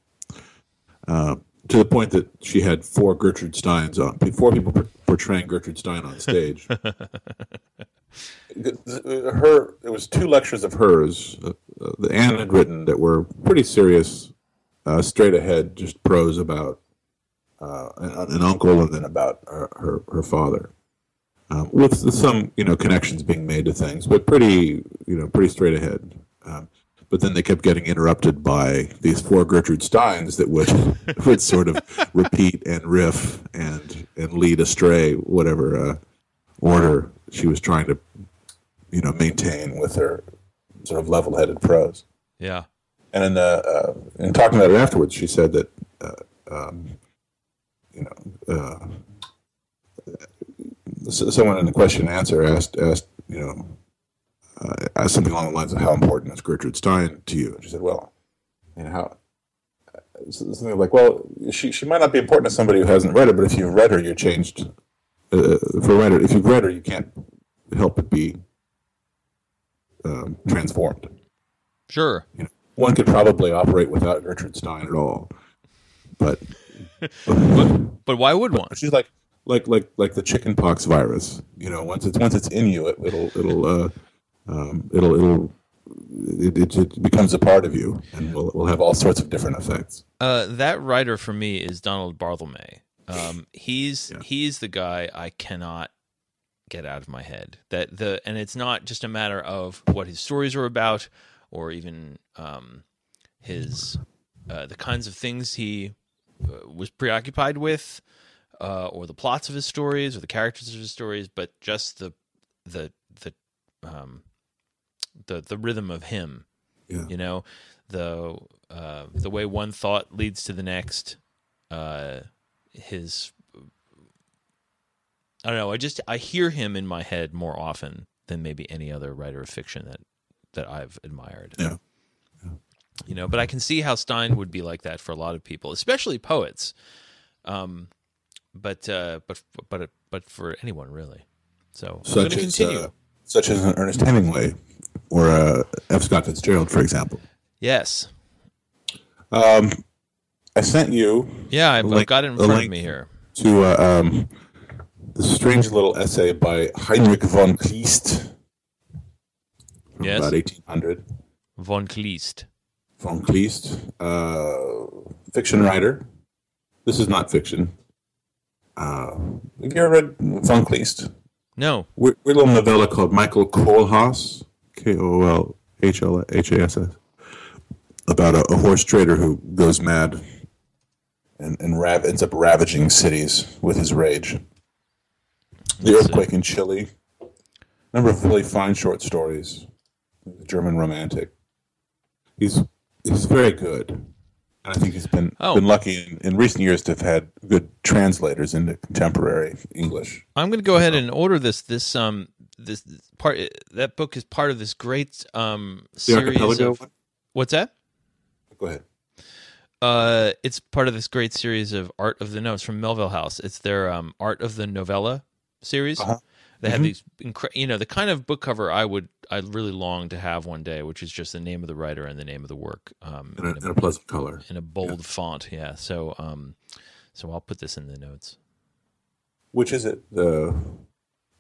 [SPEAKER 2] uh, to the point that she had four Gertrude Steins on, four people por- portraying Gertrude Stein on stage. her, it was two lectures of hers uh, uh, that Anne had written that were pretty serious, uh, straight ahead, just prose about uh, an, an uncle and then about her her, her father, um, with some you know connections being made to things, but pretty you know pretty straight ahead. Um, but then they kept getting interrupted by these four Gertrude Steins that would would sort of repeat and riff and and lead astray whatever uh, order she was trying to you know maintain with her sort of level-headed prose.
[SPEAKER 1] Yeah.
[SPEAKER 2] And in, uh, uh, in talking about it afterwards, she said that uh, um, you know uh, someone in the question and answer asked asked you know uh, asked something along the lines of how important is Gertrude Stein to you? And she said, well, you know how. Something like, well, she she might not be important to somebody who hasn't read her, but if you've read her, you're changed. Uh, for writer, if you've read her, you can't help but be um, transformed.
[SPEAKER 1] Sure.
[SPEAKER 2] You know, one could probably operate without Gertrude Stein at all, but
[SPEAKER 1] But but why would one?
[SPEAKER 2] she's like like like like the chickenpox virus. You know, once it's once it's in you, it, it'll it'll uh, um, it'll it'll it, it, it becomes a part of you, and will will have all sorts of different effects.
[SPEAKER 1] Uh, that writer for me is Donald Barthelme. Um, he's he's the guy I cannot get out of my head. That the and it's not just a matter of what his stories are about, or even um, his uh, the kinds of things he uh, was preoccupied with, uh, or the plots of his stories, or the characters of his stories, but just the the the um, the the rhythm of him
[SPEAKER 2] Yeah.
[SPEAKER 1] you know the uh, the way one thought leads to the next uh, his I don't know I just I hear him in my head more often than maybe any other writer of fiction that that I've admired
[SPEAKER 2] Yeah.
[SPEAKER 1] you know but I can see how Stein would be like that for a lot of people especially poets um but uh but but but for anyone really so I'm going
[SPEAKER 2] Such
[SPEAKER 1] to
[SPEAKER 2] as
[SPEAKER 1] continue
[SPEAKER 2] uh, such as an Ernest Hemingway or uh, F. Scott Fitzgerald, for example.
[SPEAKER 1] yes
[SPEAKER 2] Um, I sent you
[SPEAKER 1] yeah I've, I've
[SPEAKER 2] link-
[SPEAKER 1] got it in front of me here
[SPEAKER 2] to uh, um, the strange little essay by Heinrich von Kleist
[SPEAKER 1] Yes.
[SPEAKER 2] about 1800.
[SPEAKER 1] von Kleist
[SPEAKER 2] Von Kleist, uh, fiction writer. This is not fiction. Uh, have you ever read Von Kleist?
[SPEAKER 1] no
[SPEAKER 2] Weird, weird little novella called Michael Kohlhaas, K O L H L H A S S, about a, a horse trader who goes mad and, and rav- ends up ravaging cities with his rage. The earthquake in Chile. A Number of really fine short stories. German romantic. He's he's very good. And I think he's been
[SPEAKER 1] Oh.
[SPEAKER 2] been lucky in, in recent years to have had good translators into contemporary English.
[SPEAKER 1] I'm going to go ahead and order this. This um this part that book is part of this great um series of what's that?
[SPEAKER 2] Go ahead.
[SPEAKER 1] Uh, it's part of this great series of Art of the Notes from Melville House. It's their um Art of the Novella series.
[SPEAKER 2] Uh-huh.
[SPEAKER 1] They have these, incre- you know, the kind of book cover I would, I really long to have one day, which is just the name of the writer and the name of the work, um,
[SPEAKER 2] In a,
[SPEAKER 1] in,
[SPEAKER 2] in a pleasant color.
[SPEAKER 1] a, in a bold font. Yeah. So, um, so I'll put this in the notes.
[SPEAKER 2] Which is it? The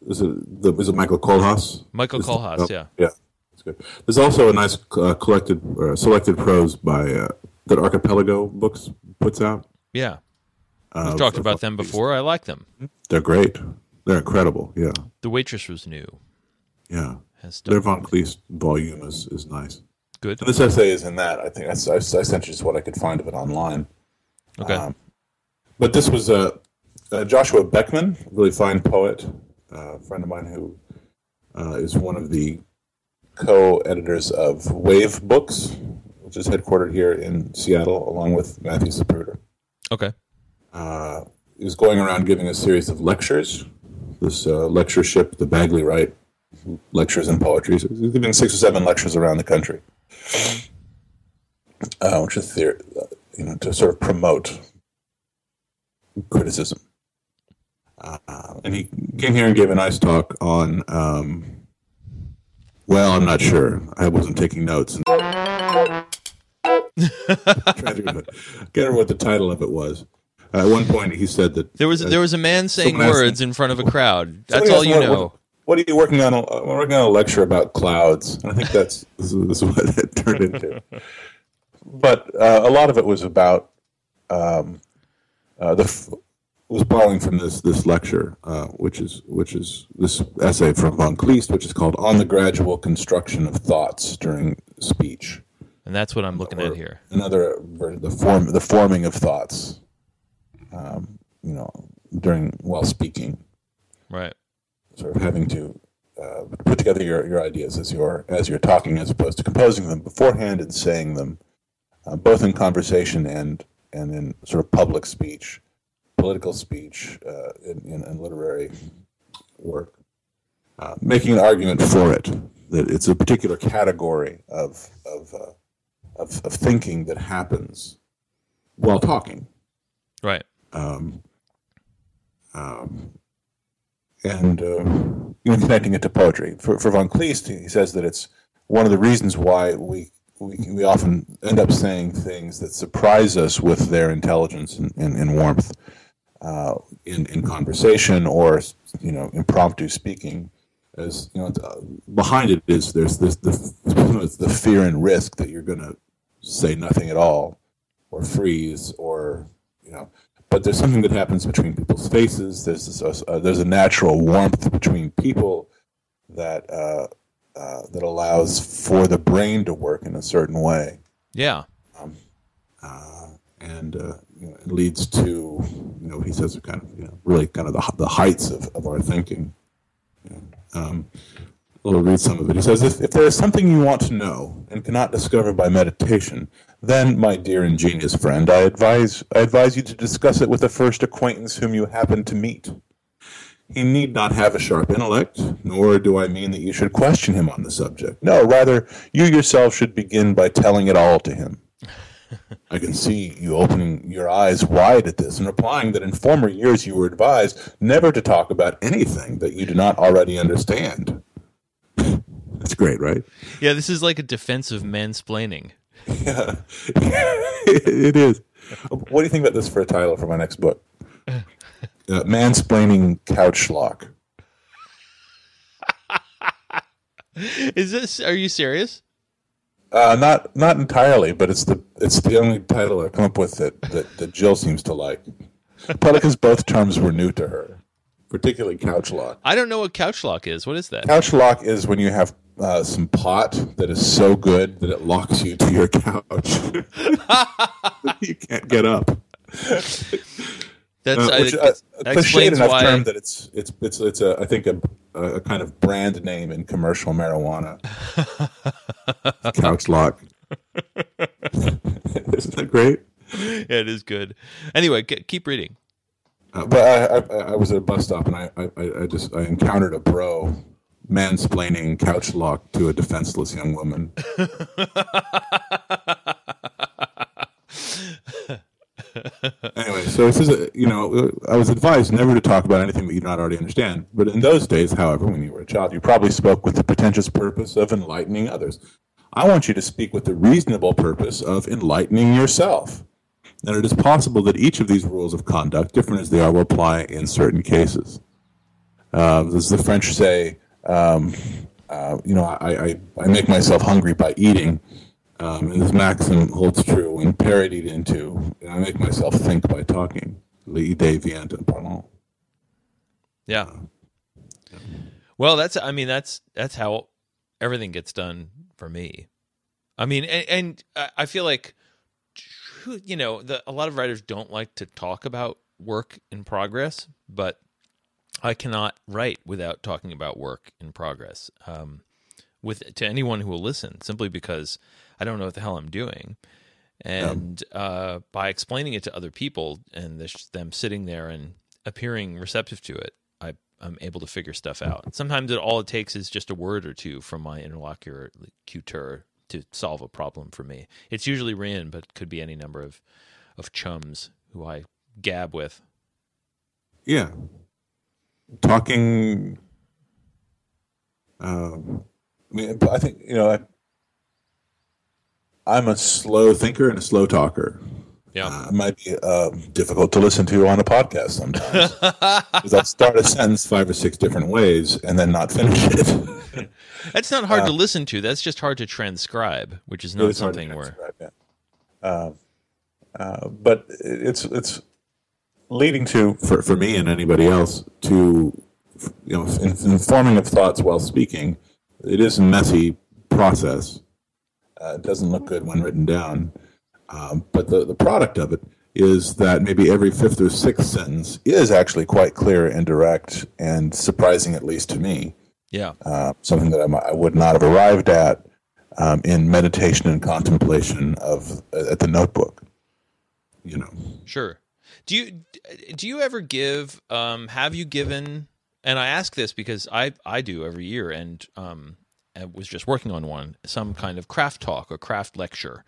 [SPEAKER 2] is it the is it Michael Kohlhaas?
[SPEAKER 1] Michael
[SPEAKER 2] Is-
[SPEAKER 1] Kohlhaas.
[SPEAKER 2] oh,
[SPEAKER 1] Yeah.
[SPEAKER 2] Yeah, that's good. There's also a nice uh, collected uh, selected prose by uh, that Archipelago Books puts out.
[SPEAKER 1] Yeah.
[SPEAKER 2] Uh,
[SPEAKER 1] We've talked about them before. I like them.
[SPEAKER 2] They're great. They're incredible. Yeah,
[SPEAKER 1] The waitress was new.
[SPEAKER 2] yeah.
[SPEAKER 1] Has
[SPEAKER 2] Their. Von Kleist volume is, is nice.
[SPEAKER 1] Good.
[SPEAKER 2] And this essay is in that. I think I, I, I sent you just what I could find of it online.
[SPEAKER 1] Okay.
[SPEAKER 2] Um, but this was uh, uh, Joshua Beckman, really fine poet, uh, friend of mine who uh, is one of the co-editors of Wave Books, which is headquartered here in Seattle, along with Matthew Zapruder.
[SPEAKER 1] okay.
[SPEAKER 2] Uh, he was going around giving a series of lectures. This uh, lectureship, the Bagley Wright lectures in poetry. So he's giving six or seven lectures around the country, uh, which is theor- uh, you know to sort of promote criticism. Uh, and he came here and gave a nice talk on. Um, well, I'm not sure. I wasn't taking notes. To can't remember what the title of it was. Uh, at one point, he said that
[SPEAKER 1] There was there was a man saying words in front of a crowd. That's all you
[SPEAKER 2] what-
[SPEAKER 1] know.
[SPEAKER 2] What, what are you working on? I'm working on a lecture about clouds. And I think that's this is, what it turned into. But uh, a lot of it was about um, uh, the f- was borrowing from this this lecture, uh, which is which is this essay from von Kleist, which is called "On the Gradual Construction of Thoughts During Speech."
[SPEAKER 1] and that's what I'm looking
[SPEAKER 2] or
[SPEAKER 1] at here.
[SPEAKER 2] Another the form the forming of thoughts. Um, you know, during while speaking,
[SPEAKER 1] Right.
[SPEAKER 2] sort of having to uh, put together your, your ideas as you're as you're talking, as opposed to composing them beforehand and saying them, uh, both in conversation and and in sort of public speech, political speech, uh, in, in, in literary work, uh, making an argument for it that it's a particular category of of, uh, of of thinking that happens while talking.
[SPEAKER 1] Right.
[SPEAKER 2] Um, um, and you know, connecting it to poetry. For, for von Kleist, he says that it's one of the reasons why we, we, we often end up saying things that surprise us with their intelligence and, and, and warmth uh, in, in conversation or you know impromptu speaking. As you know, uh, behind it is there's this the, the fear and risk that you're going to say nothing at all, or freeze, or you know but there's something that happens between people's faces. There's this, uh, there's a natural warmth between people that uh, uh, that allows for the brain to work in a certain way,
[SPEAKER 1] Yeah.
[SPEAKER 2] and uh, you know, it leads to you know he says kind of you know really kind of the the heights of, of our thinking. Um, I'll read some of it. He says, if, if there is something you want to know and cannot discover by meditation, then, my dear ingenious friend, I advise, I advise you to discuss it with the first acquaintance whom you happen to meet. He need not have a sharp intellect, nor do I mean that you should question him on the subject. No, rather, you yourself should begin by telling it all to him. I can see you opening your eyes wide at this and replying that in former years you were advised never to talk about anything that you do not already understand. That's great, right?
[SPEAKER 1] Yeah. This is like a defensive mansplaining.
[SPEAKER 2] Yeah, it is. What do you think about this for a title for my next book? Uh, mansplaining couch lock.
[SPEAKER 1] Is this? Are you serious?
[SPEAKER 2] Uh, not not entirely, but it's the it's the only title I come up with that, that, that Jill seems to like. Probably because both terms were new to her, particularly couch lock.
[SPEAKER 1] I don't know what couch lock is. What is that?
[SPEAKER 2] Couch lock is when you have uh, some pot that is so good that it locks you to your couch. you can't get up.
[SPEAKER 1] That's
[SPEAKER 2] Uh,
[SPEAKER 1] I,
[SPEAKER 2] which, uh,
[SPEAKER 1] that's-
[SPEAKER 2] a
[SPEAKER 1] that explains
[SPEAKER 2] enough
[SPEAKER 1] why.
[SPEAKER 2] term that it's it's it's it's a I think a a kind of brand name in commercial marijuana. Couch lock. Isn't that great?
[SPEAKER 1] yeah, it is good. Anyway, keep reading.
[SPEAKER 2] Uh, but I, I I was at a bus stop and I, I I just I encountered a bro mansplaining couch lock to a defenseless young woman. anyway, so this is uh, you know, I was advised never to talk about anything that you do not already understand. But in those days, however, when you were a child, you probably spoke with the pretentious purpose of enlightening others. I want you to speak with the reasonable purpose of enlightening yourself. And it is possible that each of these rules of conduct, different as they are, will apply in certain cases. Uh, as the French say, um, uh, you know, I, I, I make myself hungry by eating. Um, and this maxim holds true when parodied into, I make myself think by talking. L'idée vient en parlant.
[SPEAKER 1] Yeah. Well, that's I mean that's that's how everything gets done for me. I mean, and, and I- I feel like you know, the, a lot of writers don't like to talk about work in progress, but I cannot write without talking about work in progress. Um, with to anyone who will listen, simply because I don't know what the hell I'm doing, and uh, by explaining it to other people and this, them sitting there and appearing receptive to it, I I'm able to figure stuff out. Sometimes it all it takes is just a word or two from my interlocutor to solve a problem for me. It's usually Ryan, but it could be any number of of chums who I gab with.
[SPEAKER 2] Yeah. Talking. Um, I mean, I think, you know, I, I'm a slow thinker and a slow talker.
[SPEAKER 1] Yeah.
[SPEAKER 2] Uh, it might be uh, difficult to listen to on a podcast sometimes. Because I'll start a sentence five or six different ways and then not finish it.
[SPEAKER 1] That's not hard to listen to. That's just hard to transcribe, which is not
[SPEAKER 2] It's hard to
[SPEAKER 1] something where
[SPEAKER 2] yeah. Uh, uh, but it's it's leading to for, for me and anybody else to you know informing of thoughts while speaking. It is a messy process, Uh, it doesn't look good when written down. Um, but the, the product of it is that maybe every fifth or sixth sentence is actually quite clear and direct and surprising, at least to me.
[SPEAKER 1] Yeah.
[SPEAKER 2] Uh, something that I, I, would not have arrived at um, in meditation and contemplation of uh, at the notebook. You know.
[SPEAKER 1] Sure. Do you do you ever give? Um, have you given? And I ask this because I I do every year, and um, I was just working on one, some kind of craft talk or craft lecture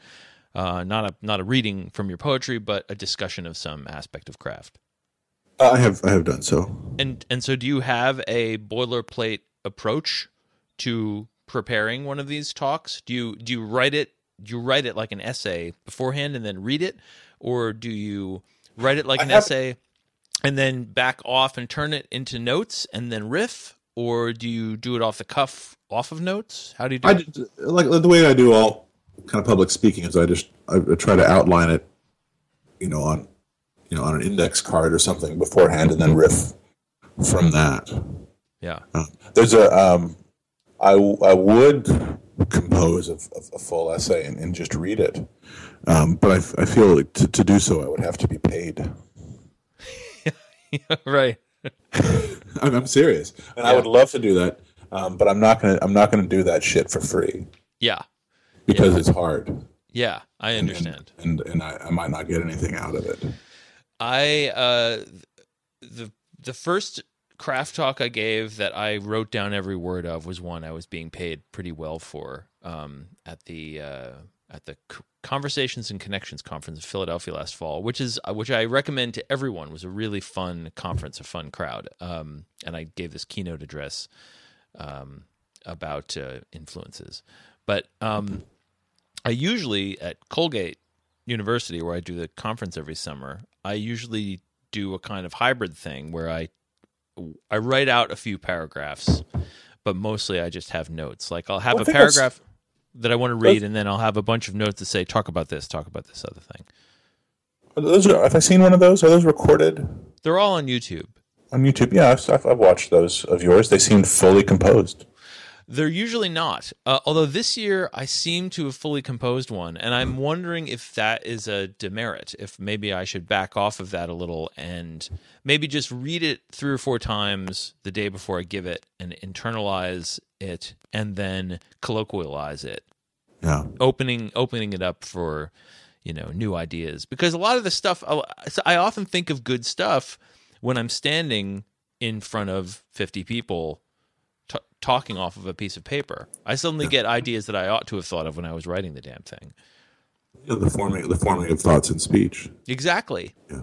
[SPEAKER 1] uh, not a not a reading from your poetry, but a discussion of some aspect of craft.
[SPEAKER 2] I have I have done so.
[SPEAKER 1] And and so, do you have a boilerplate approach to preparing one of these talks? Do you do you write it? Do you write it like an essay beforehand and then read it, or do you write it like an have, essay and then back off and turn it into notes and then riff, or do you do it off the cuff, off of notes? How do you do
[SPEAKER 2] I,
[SPEAKER 1] it?
[SPEAKER 2] Like the way I do all kind of public speaking is I just I, I try to outline it, you know, on you know on an index card or something beforehand, and then riff from that.
[SPEAKER 1] Yeah.
[SPEAKER 2] Uh, there's a um, I I would compose a, a full essay and, and, just read it, um, but I, I feel like to, to do so I would have to be paid.
[SPEAKER 1] right.
[SPEAKER 2] I'm, I'm, serious, and yeah. I would love to do that, um, but I'm not gonna I'm not gonna do that shit for free.
[SPEAKER 1] Yeah
[SPEAKER 2] because yeah. it's hard.
[SPEAKER 1] Yeah, I understand.
[SPEAKER 2] And and, and I, I, might not get anything out of it.
[SPEAKER 1] I uh the the first craft talk I gave that I wrote down every word of was one I was being paid pretty well for um at the uh at the Conversations and Connections conference in Philadelphia last fall, which is uh, which I recommend to everyone. It was a really fun conference, a fun crowd. Um and I gave this keynote address um about uh, influences. But um I usually at Colgate University, where I do the conference every summer, I usually do a kind of hybrid thing where I I write out a few paragraphs, but mostly I just have notes. Like I'll have well, a paragraph that I want to read, and then I'll have a bunch of notes to say, talk about this, talk about this other thing.
[SPEAKER 2] Those are, have I seen one of those? Are those recorded?
[SPEAKER 1] They're all on YouTube.
[SPEAKER 2] On YouTube, yeah, I've, I've watched those of yours. They seemed fully composed.
[SPEAKER 1] They're usually not. Uh, although this year I seem to have fully composed one, and I'm wondering if that is a demerit. If maybe I should back off of that a little and maybe just read it three or four times the day before I give it and internalize it and then colloquialize it.
[SPEAKER 2] Yeah.
[SPEAKER 1] Opening opening it up for you know new ideas because a lot of the stuff I often think of good stuff when I'm standing in front of 50 people t- talking off of a piece of paper. I suddenly get ideas that I ought to have thought of when I was writing the damn thing.
[SPEAKER 2] Yeah, the forming the forming of thoughts in speech.
[SPEAKER 1] Exactly.
[SPEAKER 2] Yeah.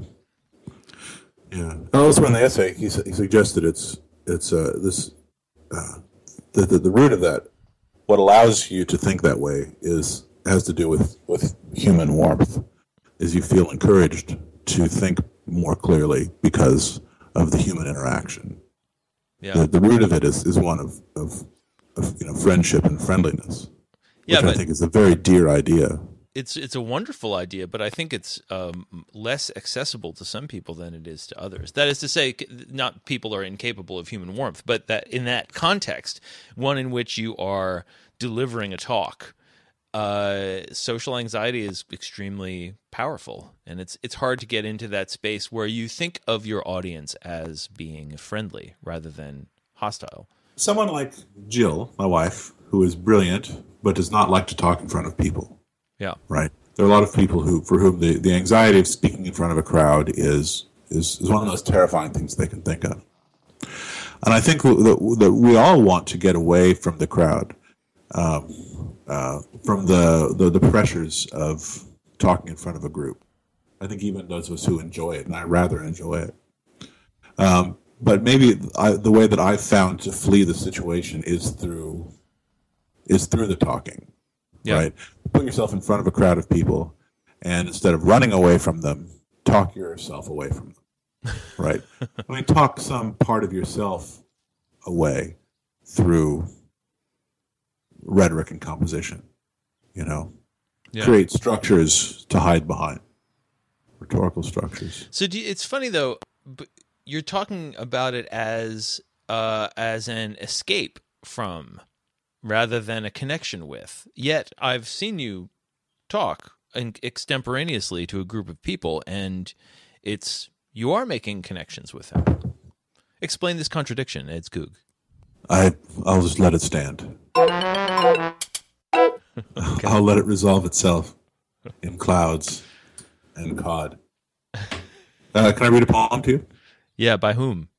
[SPEAKER 2] Yeah. Also, in the essay, he, he suggested it's it's uh, this uh, the, the the root of that. What allows you to think that way is has to do with with human warmth. Is you feel encouraged to think more clearly because of the human interaction.
[SPEAKER 1] Yeah.
[SPEAKER 2] The, the root of it is, is one of, of, of you know friendship and friendliness.
[SPEAKER 1] Yeah,
[SPEAKER 2] which I think is a very dear idea.
[SPEAKER 1] It's it's a wonderful idea, but I think it's um, less accessible to some people than it is to others. That is to say, not people are incapable of human warmth, but that in that context, one in which you are delivering a talk uh, social anxiety is extremely powerful, and it's it's hard to get into that space where you think of your audience as being friendly rather than hostile.
[SPEAKER 2] Someone like Jill, my wife, who is brilliant but does not like to talk in front of people.
[SPEAKER 1] Yeah,
[SPEAKER 2] right. There are a lot of people who, for whom the, the anxiety of speaking in front of a crowd is is, is one of the most terrifying things they can think of. And I think that, that we all want to get away from the crowd. Um, uh, from the, the, the pressures of talking in front of a group. I think even those of us who enjoy it, and I rather enjoy it. Um, but maybe I, the way that I've found to flee the situation is through is through the talking. Yeah. Right, put yourself in front of a crowd of people, and instead of running away from them, talk yourself away from them. Right. I mean, talk some part of yourself away through rhetoric and composition. You know, yeah. create structures to hide behind, rhetorical structures.
[SPEAKER 1] So you, it's funny though, you're talking about it as uh, as an escape from rather than a connection with. Yet I've seen you talk in- extemporaneously to a group of people, and it's you are making connections with them. Explain this contradiction, Ed Skoog.
[SPEAKER 2] I I'll just let it stand. I'll let it resolve itself in clouds and cod. Uh, can I read a poem to you?
[SPEAKER 1] Yeah, by whom?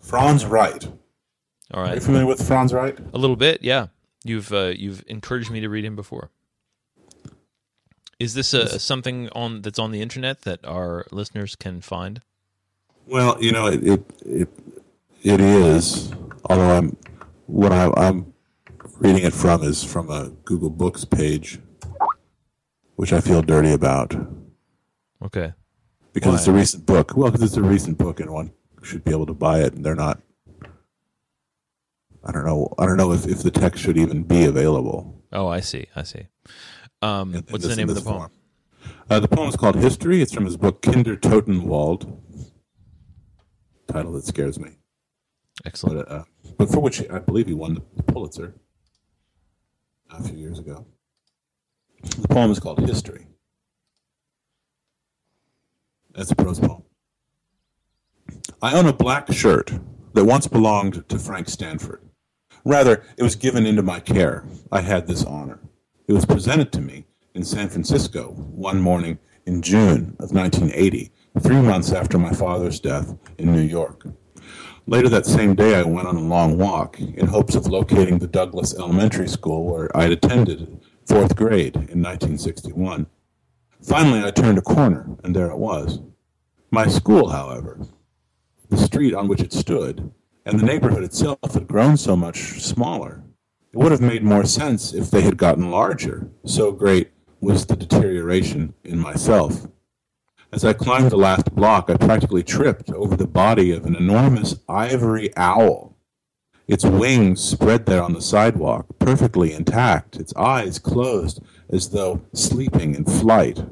[SPEAKER 2] Franz Wright.
[SPEAKER 1] All right.
[SPEAKER 2] Are you familiar with Franz Wright?
[SPEAKER 1] a little bit. Yeah, you've uh, you've encouraged me to read him before. Is this a, something on that's on the internet that our listeners can find?
[SPEAKER 2] Well, you know, it it it, it is. Although I'm what I, I'm reading it from is from a Google Books page, which I feel dirty about
[SPEAKER 1] Okay.
[SPEAKER 2] because it's a recent book. Well, because it's a recent book, and one should be able to buy it, and they're not. I don't know. I don't know if, if the text should even be available.
[SPEAKER 1] Oh, I see. I see. Um,
[SPEAKER 2] in- in
[SPEAKER 1] what's
[SPEAKER 2] this-
[SPEAKER 1] the name of the poem?
[SPEAKER 2] form. Uh, the poem is called History. It's from his book Kinder Totenwald. Title that scares me.
[SPEAKER 1] Excellent.
[SPEAKER 2] but, uh, but for which I believe he won the Pulitzer a few years ago. The poem is called History. That's a prose poem. I own a black shirt that once belonged to Frank Stanford. Rather, it was given into my care. I had this honor. It was presented to me in San Francisco one morning in June of 1980, three months after my father's death in New York. Later that same day, I went on a long walk in hopes of locating the Douglas Elementary School where I had attended fourth grade in 1961. Finally, I turned a corner, and there it was. My school, however, the street on which it stood, and the neighborhood itself had grown so much smaller. It would have made more sense if they had gotten larger, so great was the deterioration in myself. As I climbed the last block, I practically tripped over the body of an enormous ivory owl. Its wings spread there on the sidewalk, perfectly intact, its eyes closed as though sleeping in flight.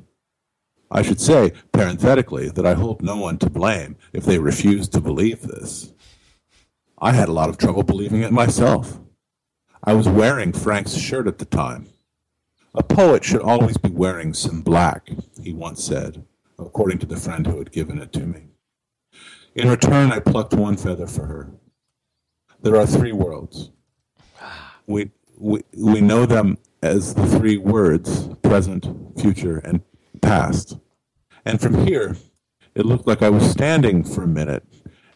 [SPEAKER 2] I should say, parenthetically, that I hold no one to blame if they refuse to believe this. I had a lot of trouble believing it myself. I was wearing Frank's shirt at the time. A poet should always be wearing some black, he once said, according to the friend who had given it to me. In return, I plucked one feather for her. There are three worlds. We, we, we know them as the three words present, future, and past. And from here, it looked like I was standing for a minute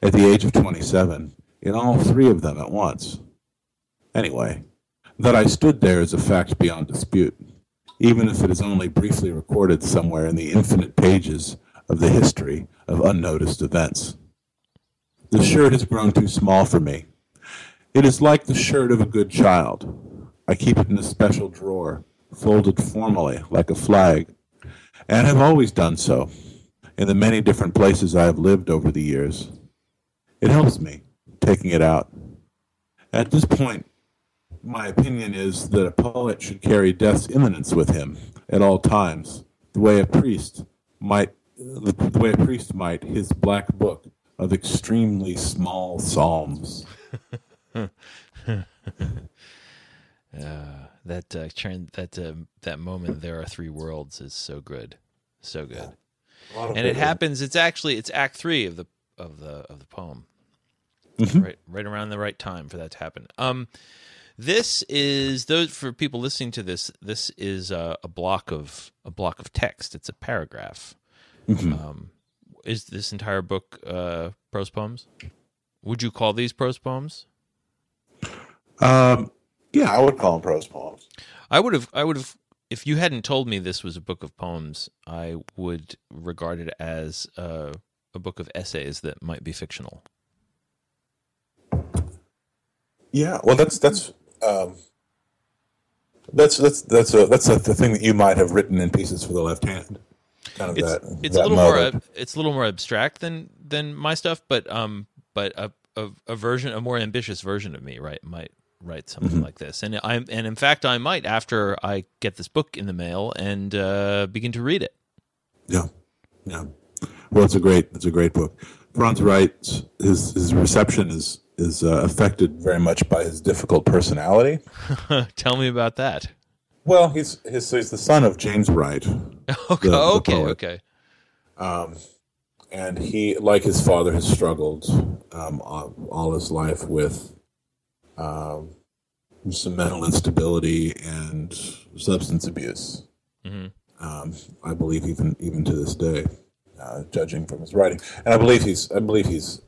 [SPEAKER 2] at the age of 27 in all three of them at once. Anyway, that I stood there is a fact beyond dispute, even if it is only briefly recorded somewhere in the infinite pages of the history of unnoticed events. The shirt has grown too small for me. It is like the shirt of a good child. I keep it in a special drawer, folded formally like a flag, and have always done so in the many different places I have lived over the years. It helps me taking it out. At this point, my opinion is that a poet should carry death's imminence with him at all times, the way a priest might, the, the way a priest might his black book of extremely small psalms.
[SPEAKER 1] That uh, trend, that uh, that moment, there are three worlds, is so good, so good. And it happens. It's actually it's Act Three of the of the of the poem. Right, right around the right time for that to happen. Um, this is those for people listening to this. This is uh, a block of a block of text. It's a paragraph. Um, is this entire book uh, prose poems? Would you call these prose poems?
[SPEAKER 2] Um, yeah, I would call them prose poems.
[SPEAKER 1] I would have. I would have. If you hadn't told me this was a book of poems, I would regard it as uh, a book of essays that might be fictional.
[SPEAKER 2] Yeah, well, that's that's um, that's that's that's a, that's a, the thing that you might have written in pieces for the left hand. Kind of
[SPEAKER 1] It's
[SPEAKER 2] that.
[SPEAKER 1] it's
[SPEAKER 2] that
[SPEAKER 1] a little more
[SPEAKER 2] mode.
[SPEAKER 1] ab- it's a little more abstract than than my stuff, but um, but a a, a version, a more ambitious version of me, right, might write something
[SPEAKER 2] Mm-hmm.
[SPEAKER 1] like this, and I'm and in fact, I might after I get this book in the mail and uh, begin to read it.
[SPEAKER 2] Yeah, yeah. Well, it's a great it's a great book. Franz Wright's his his reception is is uh, affected very much by his difficult personality.
[SPEAKER 1] Tell me about that.
[SPEAKER 2] Well, he's he's, he's the son of James Wright.
[SPEAKER 1] Okay,
[SPEAKER 2] the
[SPEAKER 1] okay, okay.
[SPEAKER 2] and he, like his father, has struggled um, all, all his life with um, some mental instability and substance abuse. Um, I believe even even to this day, uh, judging from his writing, and I believe he's I believe he's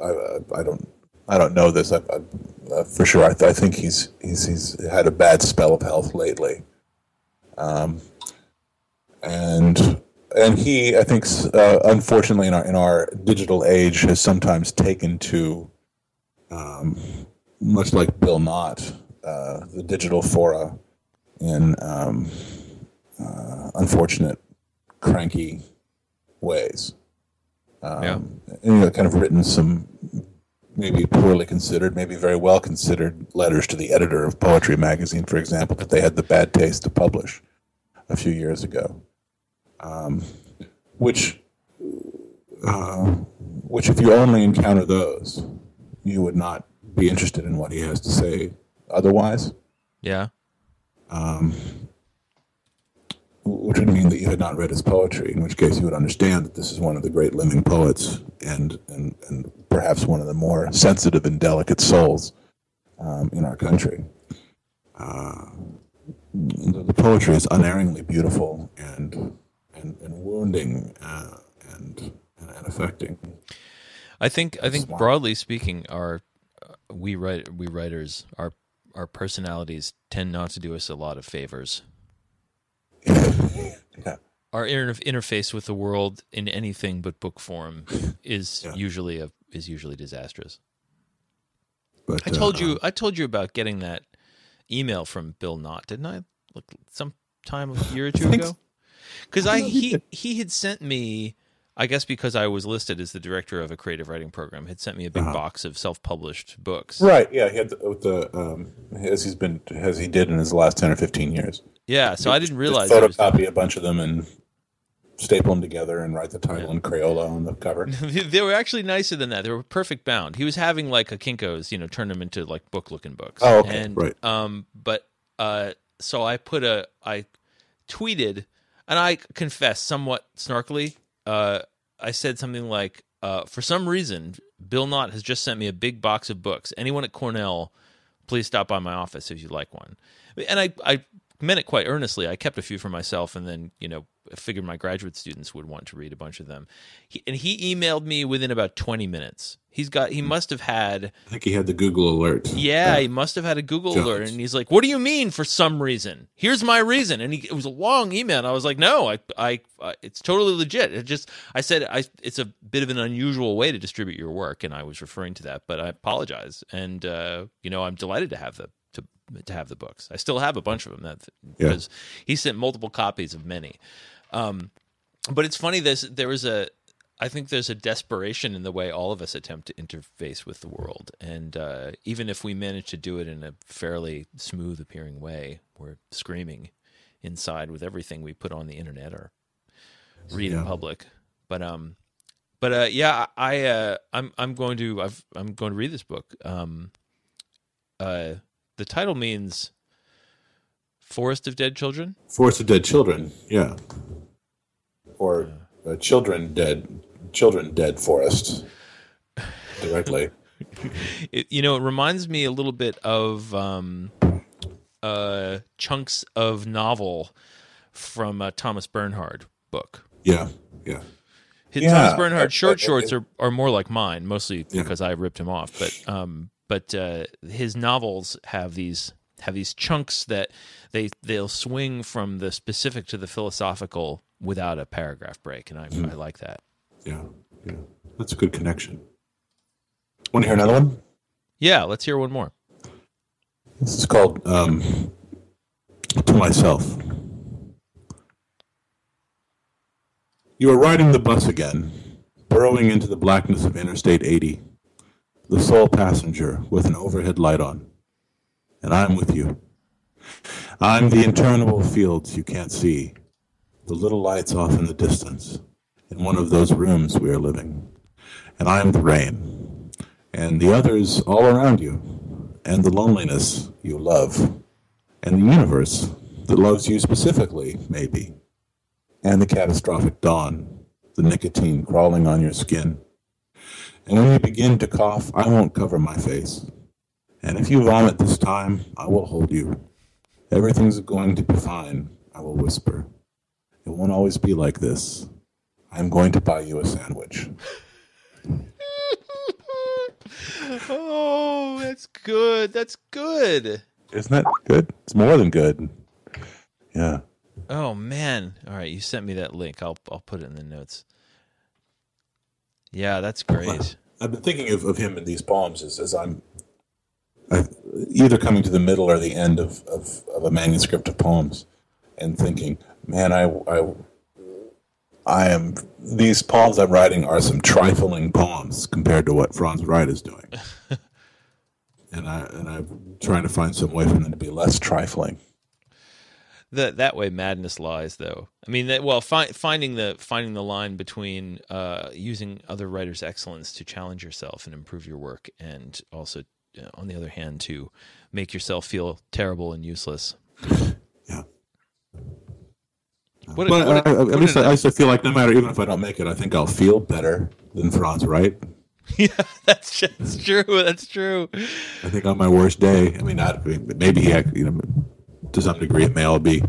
[SPEAKER 2] I, I, I don't I don't know this I, I, uh, for sure. I, th- I think he's he's he's had a bad spell of health lately and and he, I think, uh, unfortunately, in our in our digital age, has sometimes taken to, um, much like Bill Knott, uh, the digital fora, in um, uh, unfortunate, cranky ways.
[SPEAKER 1] yeah.
[SPEAKER 2] And, you know, kind of written some maybe poorly considered, maybe very well considered letters to the editor of Poetry Magazine, for example, that they had the bad taste to publish a few years ago. Um, which, uh, which, if you only encounter those, you would not be interested in what he has to say. Otherwise,
[SPEAKER 1] Yeah.
[SPEAKER 2] Which would mean that you had not read his poetry, in which case you would understand that this is one of the great living poets and, and, and perhaps one of the more sensitive and delicate souls um, in our country. Uh, the, poetry is unerringly beautiful and, and, and wounding uh, and, and, and affecting.
[SPEAKER 1] I think I think broadly speaking, our uh, we write we writers our our personalities tend not to do us a lot of favors.
[SPEAKER 2] Yeah.
[SPEAKER 1] Our inter- interface with the world in anything but book form is
[SPEAKER 2] Yeah.
[SPEAKER 1] usually a is usually disastrous.
[SPEAKER 2] But
[SPEAKER 1] I told
[SPEAKER 2] uh,
[SPEAKER 1] you I told you about getting that email from Bill Knott, didn't I? Like some time a year or two ago. Because I he he had sent me, I guess because I was listed as the director of a creative writing program, had sent me a big box of self published books.
[SPEAKER 2] Right. Yeah. He had the, with the um, as he's been as he did in his last ten or fifteen years.
[SPEAKER 1] Yeah, so I didn't realize
[SPEAKER 2] Just
[SPEAKER 1] was,
[SPEAKER 2] photocopy a bunch of them and staple them together and write the title in Crayola on the cover.
[SPEAKER 1] they were actually nicer than that. They were perfect bound. He was having like a Kinkos, you know, turn them into like book looking books.
[SPEAKER 2] Oh, okay,
[SPEAKER 1] And,
[SPEAKER 2] right.
[SPEAKER 1] Um, but uh, so I put a, I tweeted, and I confess somewhat snarkily. Uh, I said something like, uh, for some reason, Bill Knott has just sent me a big box of books. Anyone at Cornell, please stop by my office if you'd like one. And I, I meant it quite earnestly. I kept a few for myself, and then you know, figured my graduate students would want to read a bunch of them. He, and he emailed me within about twenty minutes. He's got. He must have had.
[SPEAKER 2] I think he had the Google alert.
[SPEAKER 1] Yeah, he must have had a Google
[SPEAKER 2] Jones.
[SPEAKER 1] alert, and he's like, "What do you mean for some reason? Here's my reason." And he, it was a long email. And I was like, "No, I, I, I, it's totally legit." It just, I said, I, it's a bit of an unusual way to distribute your work, and I was referring to that, but I apologize. And uh, you know, I'm delighted to have the to have the books. I still have a bunch of them that
[SPEAKER 2] Yeah.
[SPEAKER 1] because he sent multiple copies of many. Um, but it's funny. There's there was a I think there's a desperation in the way all of us attempt to interface with the world, and uh, even if we manage to do it in a fairly smooth appearing way, we're screaming inside with everything we put on the internet or read in public. But um, but uh, yeah, I uh, I'm I'm going to I've, I'm going to read this book. Um, uh, the title means Forest of Dead Children.
[SPEAKER 2] Forest of Dead Children. Yeah. Or uh, Children Dead. Children Dead Forest. Directly.
[SPEAKER 1] It, you know, it reminds me a little bit of um, uh, chunks of novel from a Thomas Bernhard book.
[SPEAKER 2] yeah. Yeah.
[SPEAKER 1] His
[SPEAKER 2] Yeah,
[SPEAKER 1] Thomas Bernhard short shorts are, are more like mine, mostly
[SPEAKER 2] Yeah.
[SPEAKER 1] because I ripped him off. But um, but uh, his novels have these have these chunks that they they'll swing from the specific to the philosophical without a paragraph break, and I,
[SPEAKER 2] Hmm.
[SPEAKER 1] I like that.
[SPEAKER 2] Yeah. Yeah. That's a good connection. Want to hear another one?
[SPEAKER 1] Yeah, let's hear one more.
[SPEAKER 2] This is called um, To Myself. You are riding the bus again, burrowing into the blackness of Interstate 80, the sole passenger with an overhead light on. And I'm with you. I'm the interminable fields you can't see, the little lights off in the distance, in one of those rooms we are living. And I'm the rain, and the others all around you, and the loneliness you love, and the universe that loves you specifically, maybe, and the catastrophic dawn, the nicotine crawling on your skin. And when you begin to cough, I won't cover my face. And if you vomit this time, I will hold you. Everything's going to be fine, I will whisper. It won't always be like this. I'm going to buy you a sandwich.
[SPEAKER 1] oh, that's good. That's good.
[SPEAKER 2] Isn't that good? It's more than good. Yeah.
[SPEAKER 1] Oh man! All right, you sent me that link. I'll I'll put it in the notes. Yeah, that's great.
[SPEAKER 2] I've been thinking of, of him in these poems as, as I'm I, either coming to the middle or the end of, of, of, a manuscript of poems and thinking, man, I, I, I am, these poems I'm writing are some trifling poems compared to what Franz Wright is doing. and, I, and I'm trying to find some way for them to be less trifling
[SPEAKER 1] that that way madness lies though i mean that, well fi- finding the finding the line between uh, using other writers excellence to challenge yourself and improve your work and also uh, on the other hand to make yourself feel terrible and useless
[SPEAKER 2] yeah
[SPEAKER 1] what,
[SPEAKER 2] but what, I, I, at least I, I feel like no matter even if I don't make it, I think I'll feel better than Franz, right?
[SPEAKER 1] Yeah, that's that's true. That's true.
[SPEAKER 2] I think on my worst day, I mean, not maybe he, you know, to some degree, it may all be,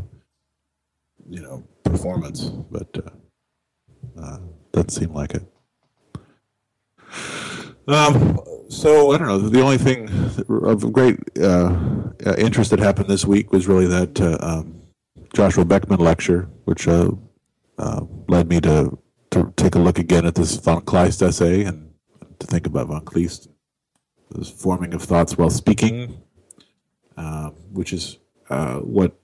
[SPEAKER 2] you know, performance, but uh, uh, doesn't seem like it. Um, so I don't know. The only thing of great uh, uh, interest that happened this week was really that uh, um, Joshua Beckman lecture, which uh, led me to to take a look again at this von Kleist essay and to think about von Kleist, this forming of thoughts while speaking, which is uh, what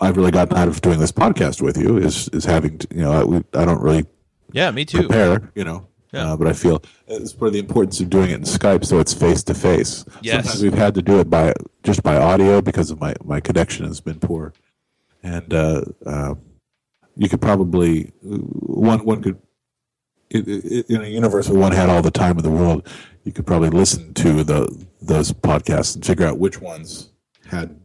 [SPEAKER 2] I've really gotten out of doing this podcast with you is is having to, you know I, we, I don't really
[SPEAKER 1] yeah me too
[SPEAKER 2] prepare you know yeah. Uh, but I feel it's part of the importance of doing it in Skype so it's face to face.
[SPEAKER 1] Yes.
[SPEAKER 2] Sometimes we've had to do it by just by audio because of my my connection has been poor, and uh, uh, you could probably one one could in a universe where one had all the time in the world, you could probably listen to the those podcasts and figure out which ones had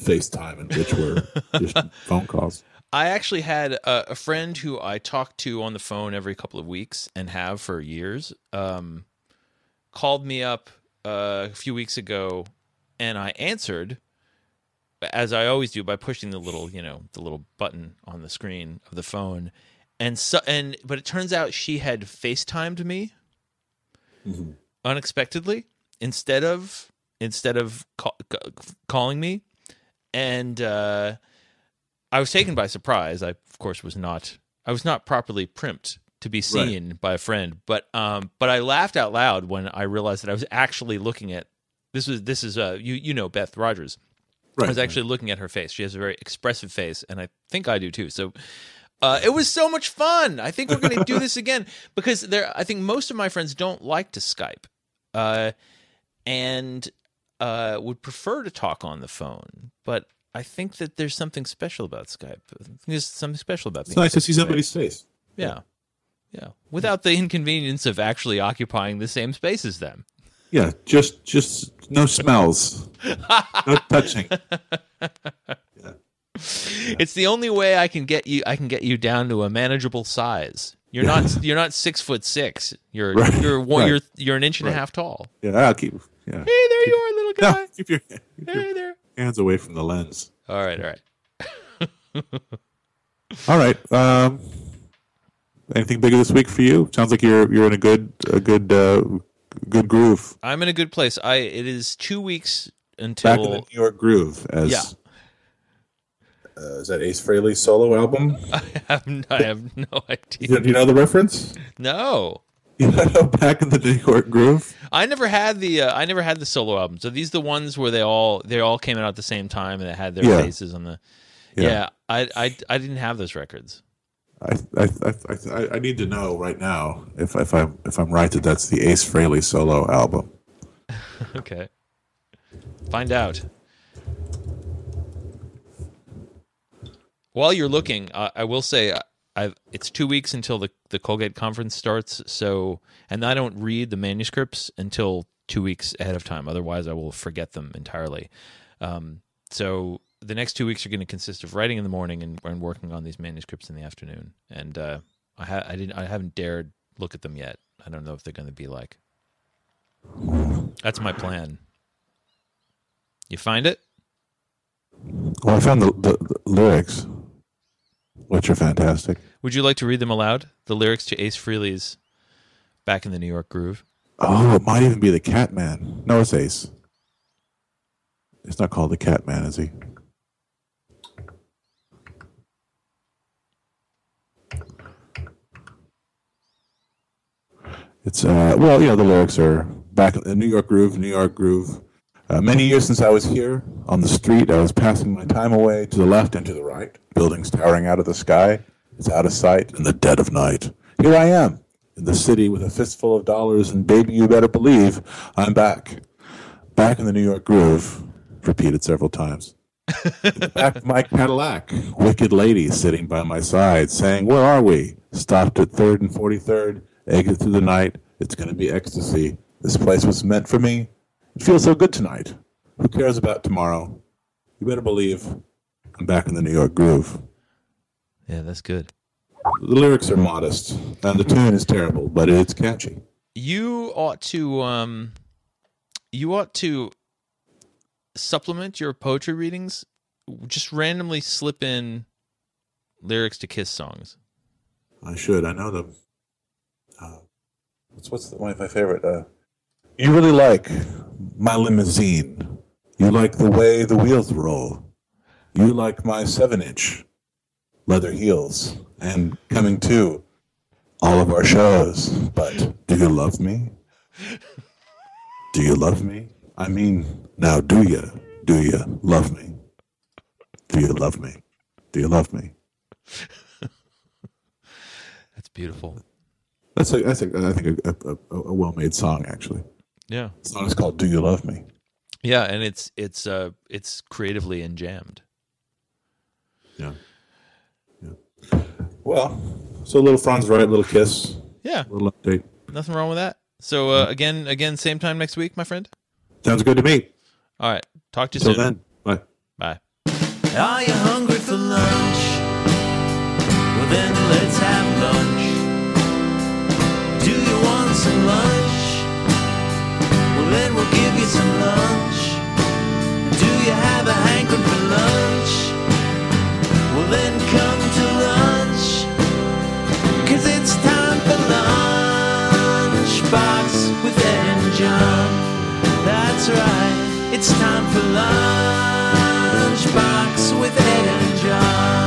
[SPEAKER 2] FaceTime and which were just phone calls.
[SPEAKER 1] I actually had a, a, friend who I talk to on the phone every couple of weeks and have for years. Um, called me up uh, a few weeks ago, and I answered, as I always do, by pushing the little, you know, the little button on the screen of the phone. And so, and but it turns out she had FaceTimed me mm-hmm. unexpectedly instead of instead of call, calling me and uh, I was taken by surprise. I, of course, was not. I was not properly primped to be seen right. by a friend, but um, but I laughed out loud when I realized that I was actually looking at this was this is uh you you know Beth Rogers. Right, I was actually looking at her face. She has a very expressive face, and I think I do too. So uh, it was so much fun. I think we're going to do this again because there. I think most of my friends don't like to Skype, uh, and uh, would prefer to talk on the phone, but I think that there's something special about Skype. There's something special about.
[SPEAKER 2] It's nice to see somebody's face.
[SPEAKER 1] Yeah. yeah, without the inconvenience of actually occupying the same space as them.
[SPEAKER 2] Yeah, just just no smells, no touching.
[SPEAKER 1] Yeah. It's the only way I can get you. I can get you down to a manageable size. You're yeah. not. You're not six foot six. You're. Right. You're one. Right. You're. You're an inch and right. a half tall.
[SPEAKER 2] Yeah, I'll keep. Yeah. Hey,
[SPEAKER 1] there keep, you are, little guy. No,
[SPEAKER 2] keep your, keep hey your there. hands away from the lens.
[SPEAKER 1] All right. All
[SPEAKER 2] right. all right. Um, anything bigger this week for you? Sounds like you're you're in a good a good uh, good groove.
[SPEAKER 1] I'm in a good place. I. It is two weeks until
[SPEAKER 2] back in the New York groove. As yeah uh, is that Ace Frehley's solo album?
[SPEAKER 1] I have, I have no idea.
[SPEAKER 2] Do you know the reference?
[SPEAKER 1] No.
[SPEAKER 2] You know, back in the New York groove.
[SPEAKER 1] I never had the uh, I never had the solo albums. Are these the ones where they all they all came out at the same time and they had their yeah. faces on the? Yeah. yeah, I, I I didn't have those records.
[SPEAKER 2] I, I I, I need to know right now if if I'm if I'm right that that's the Ace Frehley solo album.
[SPEAKER 1] okay, find out. While you're looking, uh, I will say I've it's two weeks until the the Colgate conference starts. So, and I don't read the manuscripts until two weeks ahead of time. Otherwise, I will forget them entirely. Um, so the next two weeks are going to consist of writing in the morning and, and working on these manuscripts in the afternoon. And uh, I, ha- I didn't I haven't dared look at them yet. I don't know if they're going to be like. That's my plan. You find it?
[SPEAKER 2] Well, I found the, the, the lyrics, which are fantastic.
[SPEAKER 1] Would you like to read them aloud? The lyrics to Ace Frehley's "Back in the New York Groove."
[SPEAKER 2] Oh, it might even be the Catman. No, it's Ace. It's not called the Catman, is he? It's uh, well, you know, the lyrics are back in the New York groove, New York groove. Uh, many years since I was here on the street, I was passing my time away to the left and to the right. Buildings towering out of the sky. It's out of sight in the dead of night. Here I am in the city with a fistful of dollars, and baby, you better believe I'm back. Back in the New York groove, repeated several times. Back of my Cadillac, wicked lady sitting by my side, saying, Where are we? Stopped at 3rd and 43rd, exit through the night. It's going to be ecstasy. This place was meant for me. It feels so good tonight. Who cares about tomorrow? You better believe I'm back in the New York groove.
[SPEAKER 1] Yeah, that's good.
[SPEAKER 2] The lyrics are modest, and the tune is terrible, but it's catchy.
[SPEAKER 1] You ought to um you ought to supplement your poetry readings just randomly slip in lyrics to KISS songs.
[SPEAKER 2] I should. I know them. Uh, what's what's the, one of my favorite? Uh, you really like my limousine. You like the way the wheels roll. You like my seven-inch leather heels and coming to all of our shows. But do you love me? Do you love me? I mean, now do you? Do you love me? Do you love me? Do you love me?
[SPEAKER 1] That's beautiful.
[SPEAKER 2] That's a, that's a, I think a, a, a, a well-made song actually.
[SPEAKER 1] Yeah.
[SPEAKER 2] The song is called "Do You Love Me."
[SPEAKER 1] Yeah, and it's it's uh it's creatively enjambed.
[SPEAKER 2] Yeah. Well, so little Franz right, little kiss.
[SPEAKER 1] Yeah.
[SPEAKER 2] Little update.
[SPEAKER 1] Nothing wrong with that. So uh, again, again, same time next week, my friend.
[SPEAKER 2] Sounds good to me.
[SPEAKER 1] All right. Talk to you
[SPEAKER 2] Till
[SPEAKER 1] soon.
[SPEAKER 2] then, bye.
[SPEAKER 1] Bye.
[SPEAKER 3] Are you hungry for lunch? Well, then let's have lunch. Do you want some lunch? Well, then we'll give you some lunch. Do you have
[SPEAKER 1] a hankering for lunch? Well, then come. right. It's time for lunchbox with Ed and John.